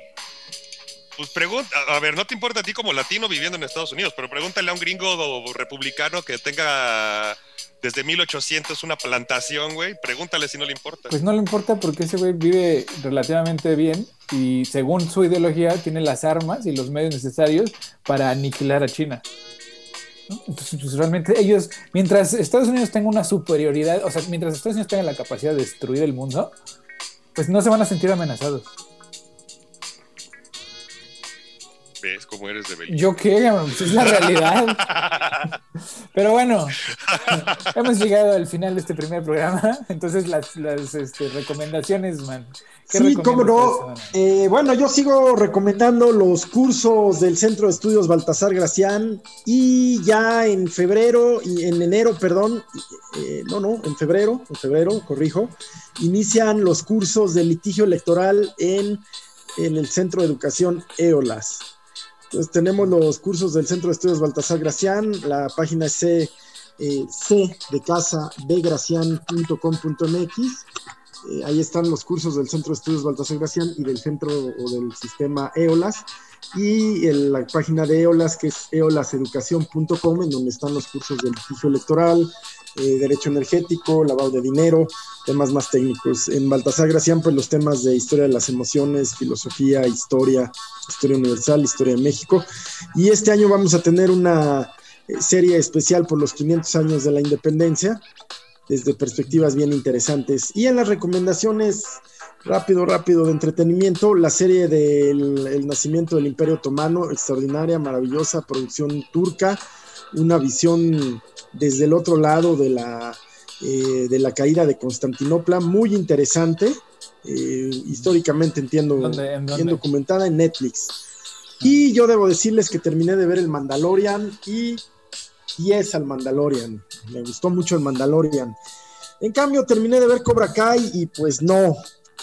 pues pregunta, a ver, no te importa a ti como latino viviendo en Estados Unidos, pero pregúntale a un gringo republicano que tenga desde 1800 una plantación, güey, pregúntale si no le importa. Pues no le importa porque ese güey vive relativamente bien y según su ideología tiene las armas y los medios necesarios para aniquilar a China. Entonces, pues realmente ellos, mientras Estados Unidos tenga una superioridad, o sea, mientras Estados Unidos tenga la capacidad de destruir el mundo, pues no se van a sentir amenazados. Ves cómo eres de bello. Yo qué, pues es la realidad. Pero bueno, hemos llegado al final de este primer programa. Entonces, las, este, recomendaciones, man. Sí, cómo no. Eh, bueno, yo sigo recomendando los cursos del Centro de Estudios Baltasar Gracián y ya en febrero y en enero, perdón, eh, no, no, en febrero, en febrero, corrijo, inician los cursos de litigio electoral en, en el Centro de Educación EOLAS. Entonces tenemos los cursos del Centro de Estudios Baltasar Gracián, la página es C, eh, C de casa bgracian.com.mx. Eh, ahí están los cursos del Centro de Estudios Baltasar Gracián y del centro o del sistema EOLAS. Y la página de EOLAS, que es eolaseducación.com, en donde están los cursos de litigio electoral, eh, derecho energético, lavado de dinero, temas más técnicos. En Baltasar Gracián, pues los temas de historia de las emociones, filosofía, historia, historia universal, historia de México. Y este año vamos a tener una eh, serie especial por los 500 años de la independencia, desde perspectivas bien interesantes. Y en las recomendaciones, rápido, rápido, de entretenimiento, la serie del nacimiento del Imperio Otomano, extraordinaria, maravillosa, producción turca, una visión desde el otro lado de la, eh, de la caída de Constantinopla, muy interesante, eh, históricamente entiendo, bien documentada en Netflix. Y yo debo decirles que terminé de ver el Mandalorian y 10 al Mandalorian. Me gustó mucho el Mandalorian. En cambio, terminé de ver Cobra Kai y pues no,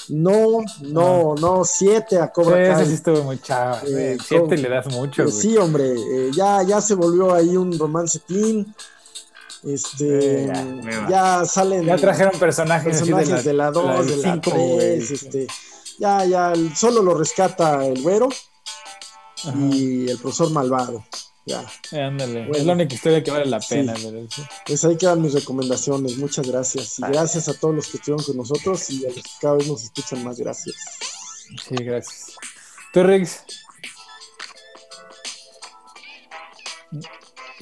no, no, no, 7 a Cobra Kai. Sí, estuvo muy chavo. 7 eh, le das mucho. sí, hombre, ya, ya se volvió ahí un romance teen. Este, ya, salen. Ya trajeron personajes, de, la, 2, de la 3. Este, ya, ya, solo lo rescata el güero y el profesor malvado. Ya. Ándale. es la única historia que vale la pena. Pues ahí quedan mis recomendaciones. Muchas gracias. Y gracias a todos los que estuvieron con nosotros y a los que cada vez nos escuchan más. Gracias. Sí, gracias. ¿Tú, Riggs?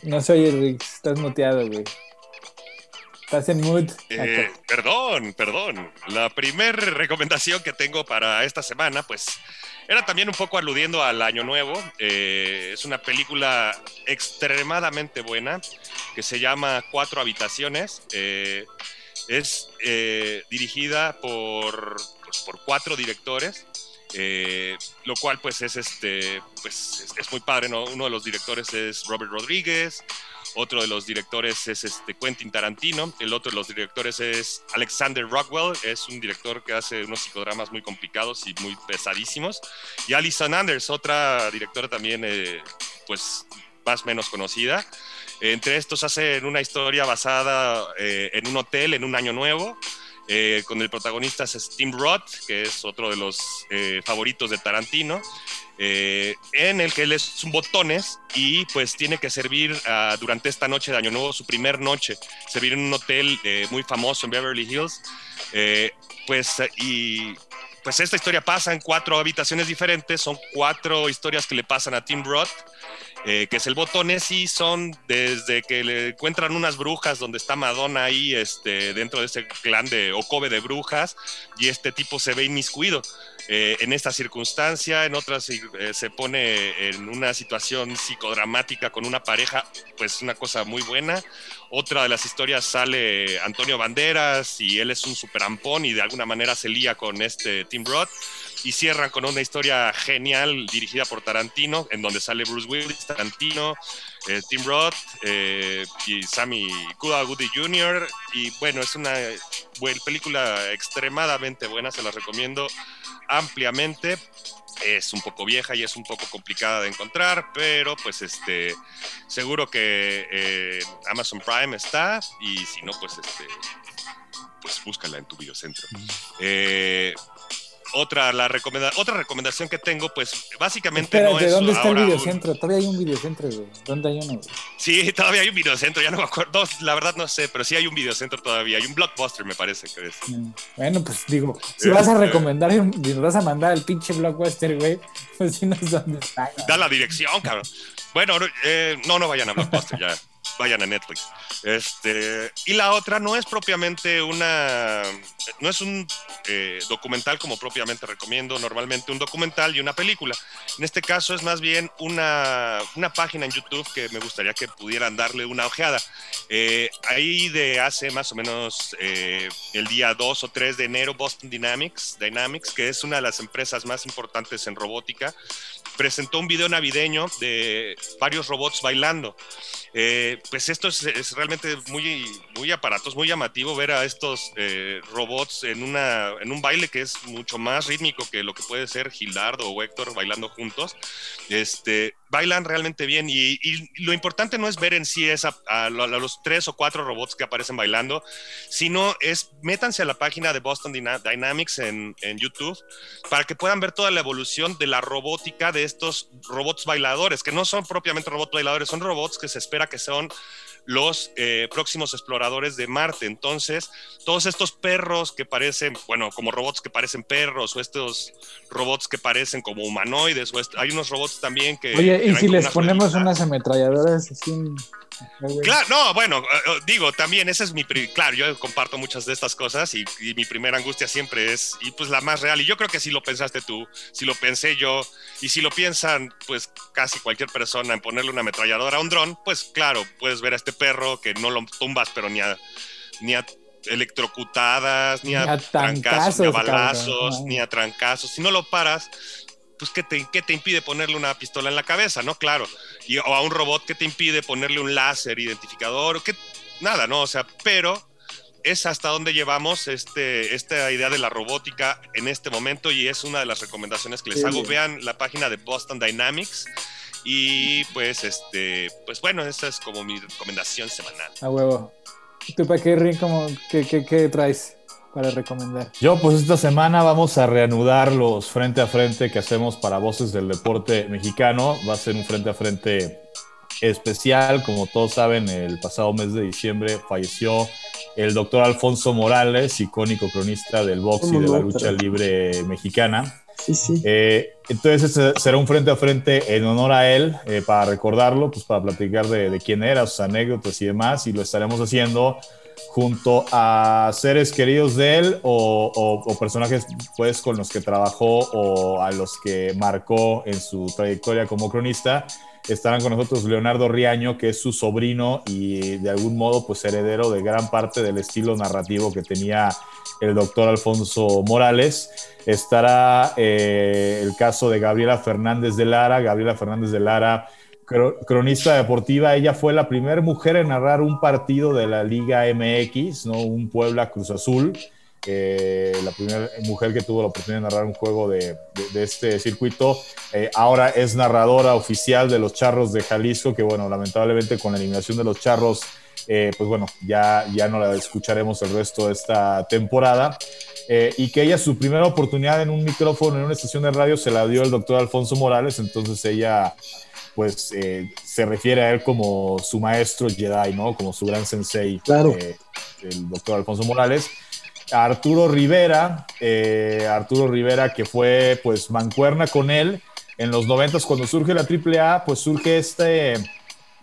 No soy Riggs, estás muteado, güey. Estás en mood. Eh, perdón, perdón. La primera recomendación que tengo para esta semana, pues, era también un poco aludiendo al Año Nuevo. Eh, es una película extremadamente buena que se llama Cuatro Habitaciones. Eh, es dirigida pues, por cuatro directores Eh, lo cual pues es este pues es, muy padre no uno de los directores es Robert Rodríguez otro de los directores es este Quentin Tarantino el otro de los directores es Alexander Rockwell es un director que hace unos psicodramas muy complicados y muy pesadísimos y Alison Anders otra directora también eh, pues más menos conocida. Entre estos hacen una historia basada eh, en un hotel en un año nuevo eh, con el protagonista es Tim Roth, que es otro de los eh, favoritos de Tarantino, eh, en el que él es un botones y pues tiene que servir ah, durante esta noche de Año Nuevo, su primer noche, servir en un hotel muy famoso en Beverly Hills. pues y pues esta historia pasa en cuatro habitaciones diferentes, son cuatro historias que le pasan a Tim Roth eh, que es el botones y son desde que le encuentran unas brujas donde está Madonna ahí este, dentro de ese clan de Okobe de brujas y este tipo se ve inmiscuido. Eh, en esta circunstancia, en otras eh, se pone en una situación psicodramática con una pareja, pues una cosa muy buena. Otra de las historias sale Antonio Banderas y él es un superampón y de alguna manera se lía con este Tim Roth y cierran con una historia genial dirigida por Tarantino, en donde sale Bruce Willis, Tarantino, eh, Tim Roth eh, y Sammy Kuda Goody Jr. Y bueno, es una película extremadamente buena, se la recomiendo ampliamente. Es un poco vieja y es un poco complicada de encontrar, pero pues este seguro que eh, Amazon Prime está y si no pues este pues búscala en tu videocentro. Eh, otra, la recomenda otra recomendación que tengo, pues básicamente no es. ¿Dónde está el videocentro? Todavía hay un videocentro, ¿Dónde hay uno? Sí, todavía hay un videocentro, ya no me acuerdo. la verdad no sé, pero sí hay un videocentro todavía. Hay un blockbuster, me parece que es. Mm, bueno, pues digo, si vas a este, recomendar y nos vas a mandar el pinche blockbuster, güey, pues sí no es dónde está. Da la dirección, cabrón. Bueno, eh, no, no vayan a blockbuster ya vayan a Netflix. Este, y la otra no es propiamente una, no es un eh, documental como propiamente recomiendo, normalmente un documental y una película. En este caso es más bien una, una página en YouTube que me gustaría que pudieran darle una ojeada. Eh, ahí de hace más o menos eh, el día 2 o 3 de enero, Boston Dynamics, Dynamics, que es una de las empresas más importantes en robótica, presentó un video navideño de varios robots bailando. Eh, pues esto es, realmente muy, muy aparatos, muy llamativo ver a estos eh, robots en, una, en un baile que es mucho más rítmico que lo que puede ser Gildardo o Héctor bailando juntos. Este, bailan realmente bien y, lo importante no es ver en sí a, a, los tres o cuatro robots que aparecen bailando, sino es métanse a la página de Boston Dynamics en, en YouTube para que puedan ver toda la evolución de la robótica de estos robots bailadores, que no son propiamente robots bailadores, son robots que se espera que son los eh, próximos exploradores de Marte. Entonces, todos estos perros que parecen, bueno, como robots que parecen perros, o estos robots que parecen como humanoides, o hay unos robots también que... Oye, ¿y si les ponemos unas ametralladoras así? Claro, no, bueno, eh, eh, digo, también ese es mi, claro, yo comparto muchas de estas cosas y, mi primera angustia siempre es, y pues la más real, y yo creo que si lo pensaste tú, si lo pensé yo, y si lo piensan, pues casi cualquier persona en ponerle una ametralladora a un dron, pues claro, puedes ver a este perro que no lo tumbas, pero ni a, ni a electrocutadas, ni, a, trancazos, ni a balazos, ni a trancazos, si no lo paras, pues ¿qué te, ¿qué te impide ponerle una pistola en la cabeza, no? Claro. Y, o a un robot que te impide ponerle un láser identificador, que nada, ¿no? O sea, pero es hasta donde llevamos este, esta idea de la robótica en este momento y es una de las recomendaciones que les hago. Vean la página de Boston Dynamics y pues, este, pues bueno, esa es como mi recomendación semanal. A huevo. ¿Tú para qué, qué, qué, qué traes? para recomendar? Yo, pues esta semana vamos a reanudar los frente a frente que hacemos para Voces del Deporte Mexicano. Va a ser un frente a frente especial. Como todos saben, el pasado mes de diciembre falleció el doctor Alfonso Morales, icónico cronista del box y de la lucha libre mexicana. Sí, sí. Eh, entonces este será un frente a frente en honor a él, eh, para recordarlo, pues para platicar de, de, quién era, sus anécdotas y demás, y lo estaremos haciendo junto a seres queridos de él o, personajes pues con los que trabajó o a los que marcó en su trayectoria como cronista. Estarán con nosotros Leonardo Riaño, que es su sobrino y de algún modo pues heredero de gran parte del estilo narrativo que tenía el doctor Alfonso Morales. Estará eh, el caso de Gabriela Fernández de Lara. Gabriela Fernández de Lara, cronista deportiva, ella fue la primera mujer en narrar un partido de la Liga MX, ¿no? un Puebla Cruz Azul. Eh, la primera mujer que tuvo la oportunidad de narrar un juego de, este circuito. Eh, ahora es narradora oficial de los Charros de Jalisco, que bueno, lamentablemente con la eliminación de los Charros eh, pues bueno, ya, ya no la escucharemos el resto de esta temporada. Eh, y que ella su primera oportunidad en un micrófono, en una estación de radio, se la dio el doctor Alfonso Morales, entonces ella pues eh, se refiere a él como su maestro Jedi, ¿no? Como su gran sensei, claro. el doctor Alfonso Morales. Arturo Rivera, Arturo Rivera que fue pues mancuerna con él en los noventas cuando surge la AAA, pues surge este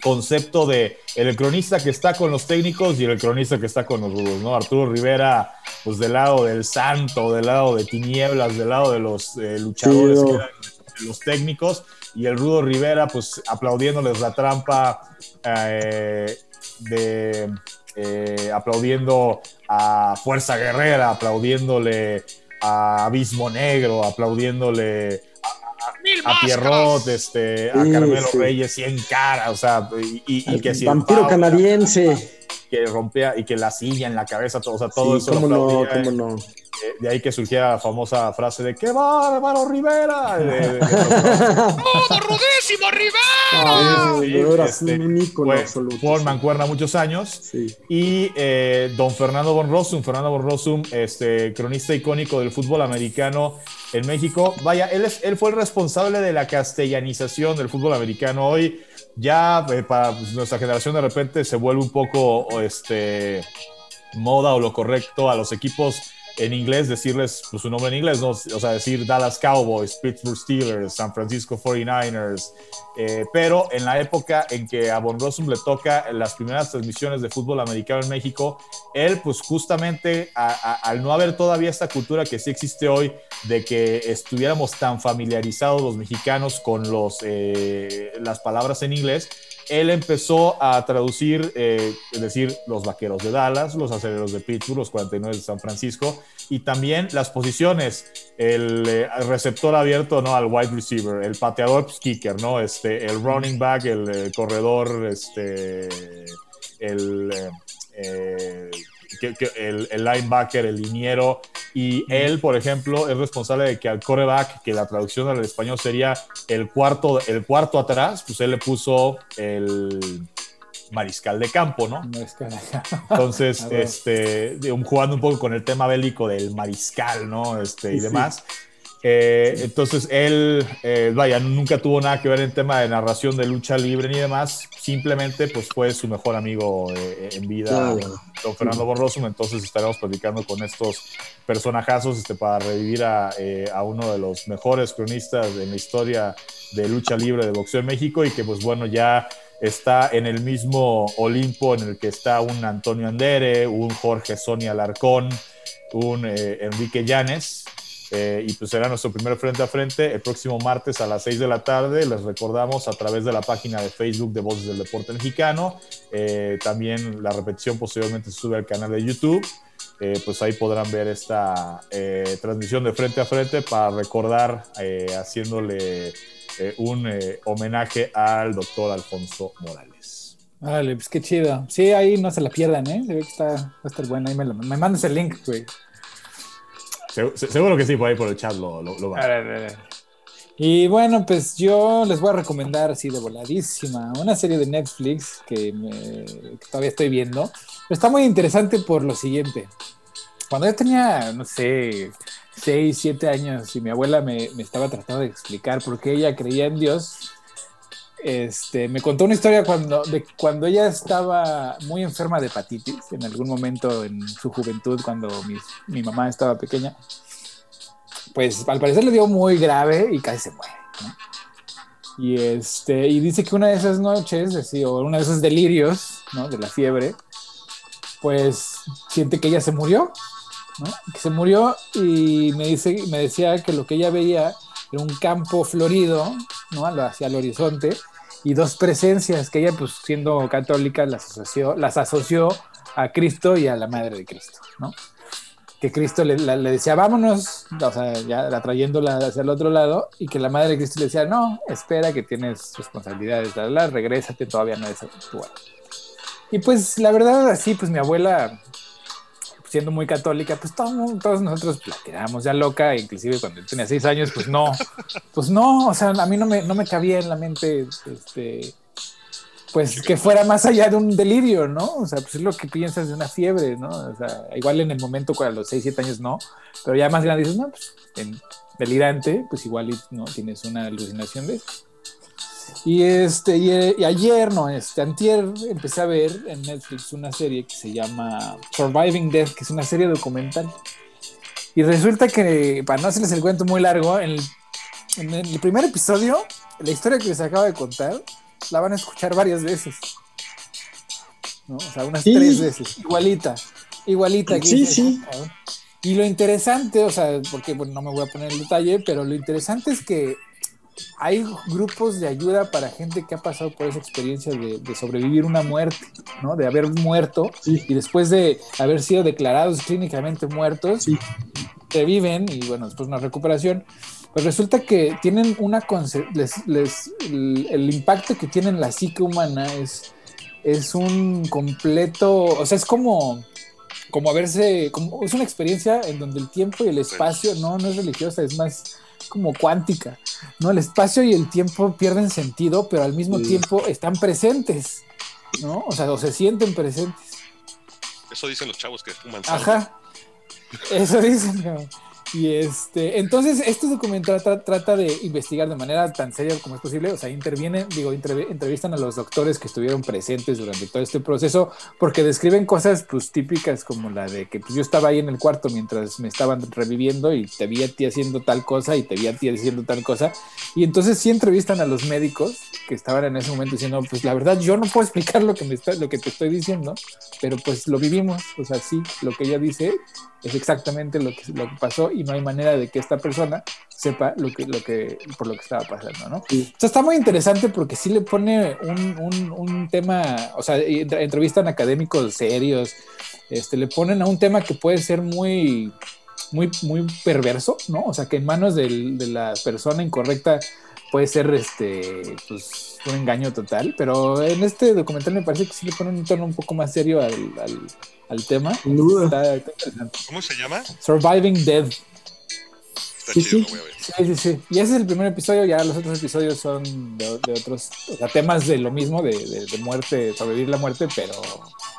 concepto de el cronista que está con los técnicos y el cronista que está con los rudos, ¿no? Arturo Rivera, pues del lado del santo, del lado de tinieblas, del lado de los eh, luchadores, los técnicos, y el rudo Rivera, pues aplaudiéndoles la trampa eh, de... Eh, aplaudiendo a Fuerza Guerrera, aplaudiéndole a Abismo Negro, aplaudiéndole a Pierrot, este, a Carmelo Reyes y en cara, o sea, y, que si vampiro canadiense que rompía y que la silla en la cabeza, todo, o sea, todo eso. Cómo no, cómo no. De ahí que surgía la famosa frase de ¡Qué bárbaro Rivera! ¡Todo rudísimo Rivera! este, Mancuerna muchos años. Y eh, don Fernando Bonrosum, Fernando Bonrosum, este, cronista icónico del fútbol americano en México. Vaya, él, es, él fue el responsable de la castellanización del fútbol americano. Hoy ya eh, para pues, nuestra generación de repente se vuelve un poco este, moda o lo correcto a los equipos en inglés, decirles pues, su nombre en inglés, ¿no? o sea, decir Dallas Cowboys, Pittsburgh Steelers, San Francisco 49ers, eh, pero en la época en que a Von Rossum le toca las primeras transmisiones de fútbol americano en México, él pues justamente al no haber todavía esta cultura que sí existe hoy de que estuviéramos tan familiarizados los mexicanos con los, eh, las palabras en inglés, él empezó a traducir, eh, es decir, los vaqueros de Dallas, los aceleros de Pittsburgh, los 49 de San Francisco, y también las posiciones, el, eh, receptor abierto, ¿no? Al wide receiver, el pateador, pues, kicker, ¿no? Este, el running back, el, eh, corredor, este, el el, linebacker, el liniero, y él, por ejemplo, es responsable de que al coreback, que la traducción al español sería el cuarto, el cuarto atrás, pues él le puso el mariscal de campo, ¿no? Entonces, este, jugando un poco con el tema bélico del mariscal, ¿no? Este, y demás. Eh, entonces él, eh, vaya, nunca tuvo nada que ver en tema de narración de lucha libre ni demás, simplemente pues fue su mejor amigo eh, en vida, don Fernando Borrosum, entonces estaremos platicando con estos personajazos este, para revivir a, a, uno de los mejores cronistas en la historia de lucha libre de boxeo en México y que pues bueno ya está en el mismo Olimpo en el que está un Antonio Andere, un Jorge Sonia Alarcón, un Enrique Llanes eh, y pues será nuestro primer frente a frente el próximo martes a las 6 de la tarde. Les recordamos a través de la página de Facebook de Voces del Deporte Mexicano. Eh, también la repetición posteriormente sube al canal de YouTube. Eh, pues ahí podrán ver esta transmisión de frente a frente para recordar haciéndole un homenaje al doctor Alfonso Morales. Vale, pues qué chido. Sí, ahí no se la pierdan, ¿eh? Se ve que está, va a estar bueno. Ahí me, me mandas el link, güey. Seguro que sí, por ahí por el chat lo, va. Y bueno, pues yo les voy a recomendar así de voladísima una serie de Netflix que, todavía estoy viendo. está muy interesante por lo siguiente. Cuando yo tenía, no sé, 6, 7 años y mi abuela me, estaba tratando de explicar por qué ella creía en Dios, este, me contó una historia cuando, de cuando ella estaba muy enferma de hepatitis, en algún momento en su juventud, cuando mi, mamá estaba pequeña. Pues al parecer le dio muy grave y casi se muere. Y, este, y dice que una de esas noches, así, o una de esos delirios ¿no? de la fiebre, pues siente que ella se murió, que se murió y me, dice, me decía que lo que ella veía era un campo florido, ¿no? hacia el horizonte, y dos presencias, que ella pues siendo católica las asoció, las asoció a Cristo y a la Madre de Cristo, ¿no? Que Cristo le, decía, vámonos, o sea, ya atrayéndola hacia el otro lado, y que la Madre de Cristo le decía, no, espera que tienes responsabilidades, la, la, regrésate, todavía no es actual. Y pues la verdad, así, pues mi abuela siendo muy católica, pues todos, todos nosotros la quedábamos ya loca, inclusive cuando tenía seis años, pues no, pues no, o sea, a mí no me, no me cabía en la mente, este, pues que fuera más allá de un delirio, ¿no? O sea, pues es lo que piensas de una fiebre, ¿no? O sea, igual en el momento, a los seis, siete años no, pero ya más grande dices, no, pues en delirante, pues igual, ¿no? Tienes una alucinación de eso. Y, este, y, ayer, no, este, antier, empecé a ver en Netflix una serie que se llama Surviving Death, que es una serie documental. Y resulta que, para no hacerles el cuento muy largo, en el, primer episodio, la historia que les acabo de contar, la van a escuchar varias veces. ¿no? O sea, unas tres veces. Igualita. Igualita. sí, sí. Y lo interesante, o sea, porque bueno, no me voy a poner el detalle, pero lo interesante es que hay grupos de ayuda para gente que ha pasado por esa experiencia de, sobrevivir una muerte, ¿no? De haber muerto y después de haber sido declarados clínicamente muertos, reviven y bueno, después una recuperación. Pues resulta que tienen una les, les, el, impacto que tiene en la psique humana es, es un completo, o sea, es como como haberse, como, es una experiencia en donde el tiempo y el espacio no, no es religiosa, es más como cuántica, ¿no? El espacio y el tiempo pierden sentido, pero al mismo tiempo están presentes, ¿no? O sea, o se sienten presentes. Eso dicen los chavos que fuman. Ajá. Eso dicen, y este, entonces, este documental trata de investigar de manera tan seria como es posible, o sea, intervienen, digo, entrevistan a los doctores que estuvieron presentes durante todo este proceso, porque describen cosas, pues, típicas como la de que pues, yo estaba ahí en el cuarto mientras me estaban reviviendo y te vi a ti haciendo tal cosa y te vi a ti haciendo tal cosa, y entonces sí entrevistan a los médicos que estaban en ese momento diciendo, pues, la verdad, yo no puedo explicar lo que, me está, lo que te estoy diciendo, pero pues lo vivimos, o sea, sí, lo que ella dice es exactamente lo que, lo que pasó y no hay manera de que esta persona sepa lo que, lo que, por lo que estaba pasando, ¿no? está muy interesante porque sí le pone un, un, tema, o sea, entrevistan académicos serios, este, le ponen a un tema que puede ser muy, muy, muy perverso, ¿no? O sea, que en manos de la persona incorrecta puede ser, este, pues, un engaño total, pero en este documental me parece que sí le ponen un tono un poco más serio al, al, tema. ¿Cómo se llama? Surviving Dead. sí, sí. Sí, sí, Y ese es el primer episodio, ya los otros episodios son de, otros, o sea, temas de lo mismo, de, de, muerte, sobrevivir la muerte, pero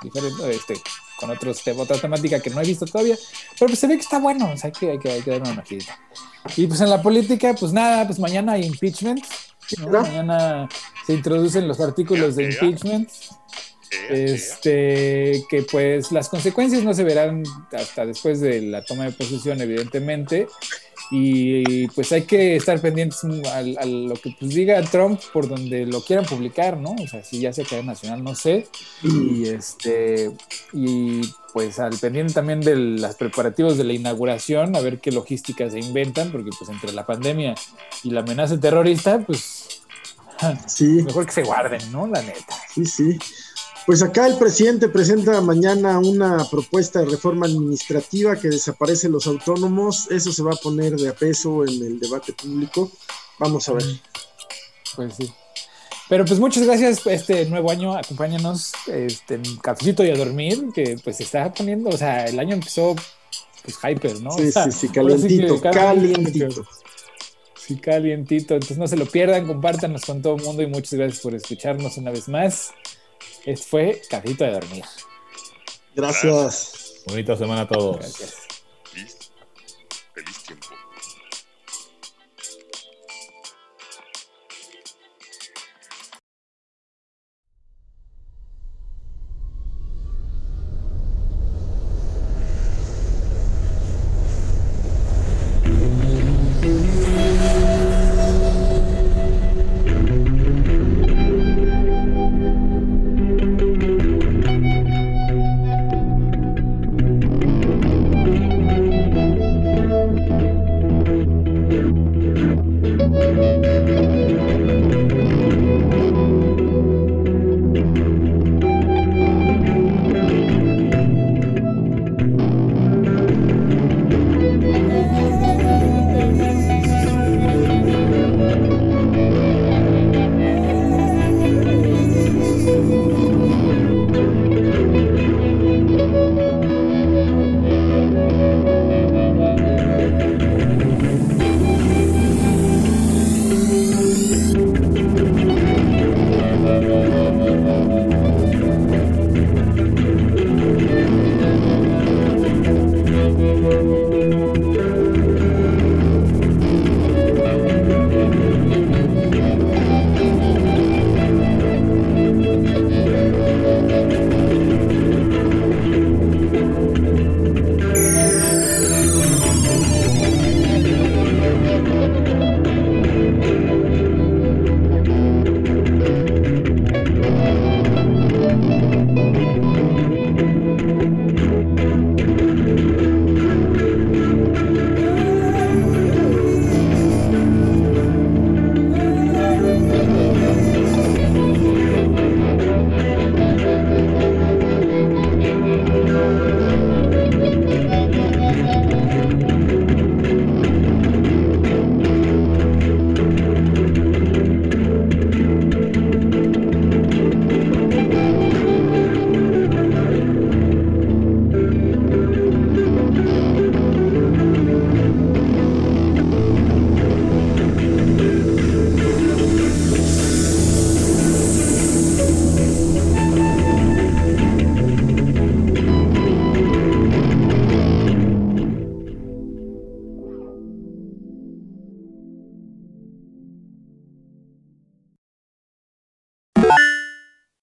diferente, este, con otros, otra temática que no he visto todavía. Pero pues se ve que está bueno, o sea, que hay que, hay que dar una Y pues en la política, pues nada, pues mañana hay impeachment. Mañana se introducen los artículos de impeachment. Este, que pues las consecuencias no se verán hasta después de la toma de posesión, evidentemente. Y pues hay que estar pendientes a, lo que pues diga Trump por donde lo quieran publicar, ¿no? O sea, si ya se cae nacional, no sé. Y este, y pues al pendiente también de los preparativos de la inauguración, a ver qué logística se inventan, porque pues entre la pandemia y la amenaza terrorista, pues sí. mejor que se guarden, ¿no? La neta. Sí, sí. Pues acá el presidente presenta mañana una propuesta de reforma administrativa que desaparece los autónomos. Eso se va a poner de a peso en el debate público. Vamos a ver. Pues sí. Pero pues muchas gracias este nuevo año, acompáñanos este, en cafecito y a dormir, que pues se está poniendo, o sea, el año empezó pues hyper, ¿no? Sí, sí, sí, calientito, calientito. Sí, calientito, entonces no se lo pierdan, compártanos con todo el mundo y muchas gracias por escucharnos una vez más. Este fue Cajito de Dormir. Gracias. Bonita semana a todos. Gracias.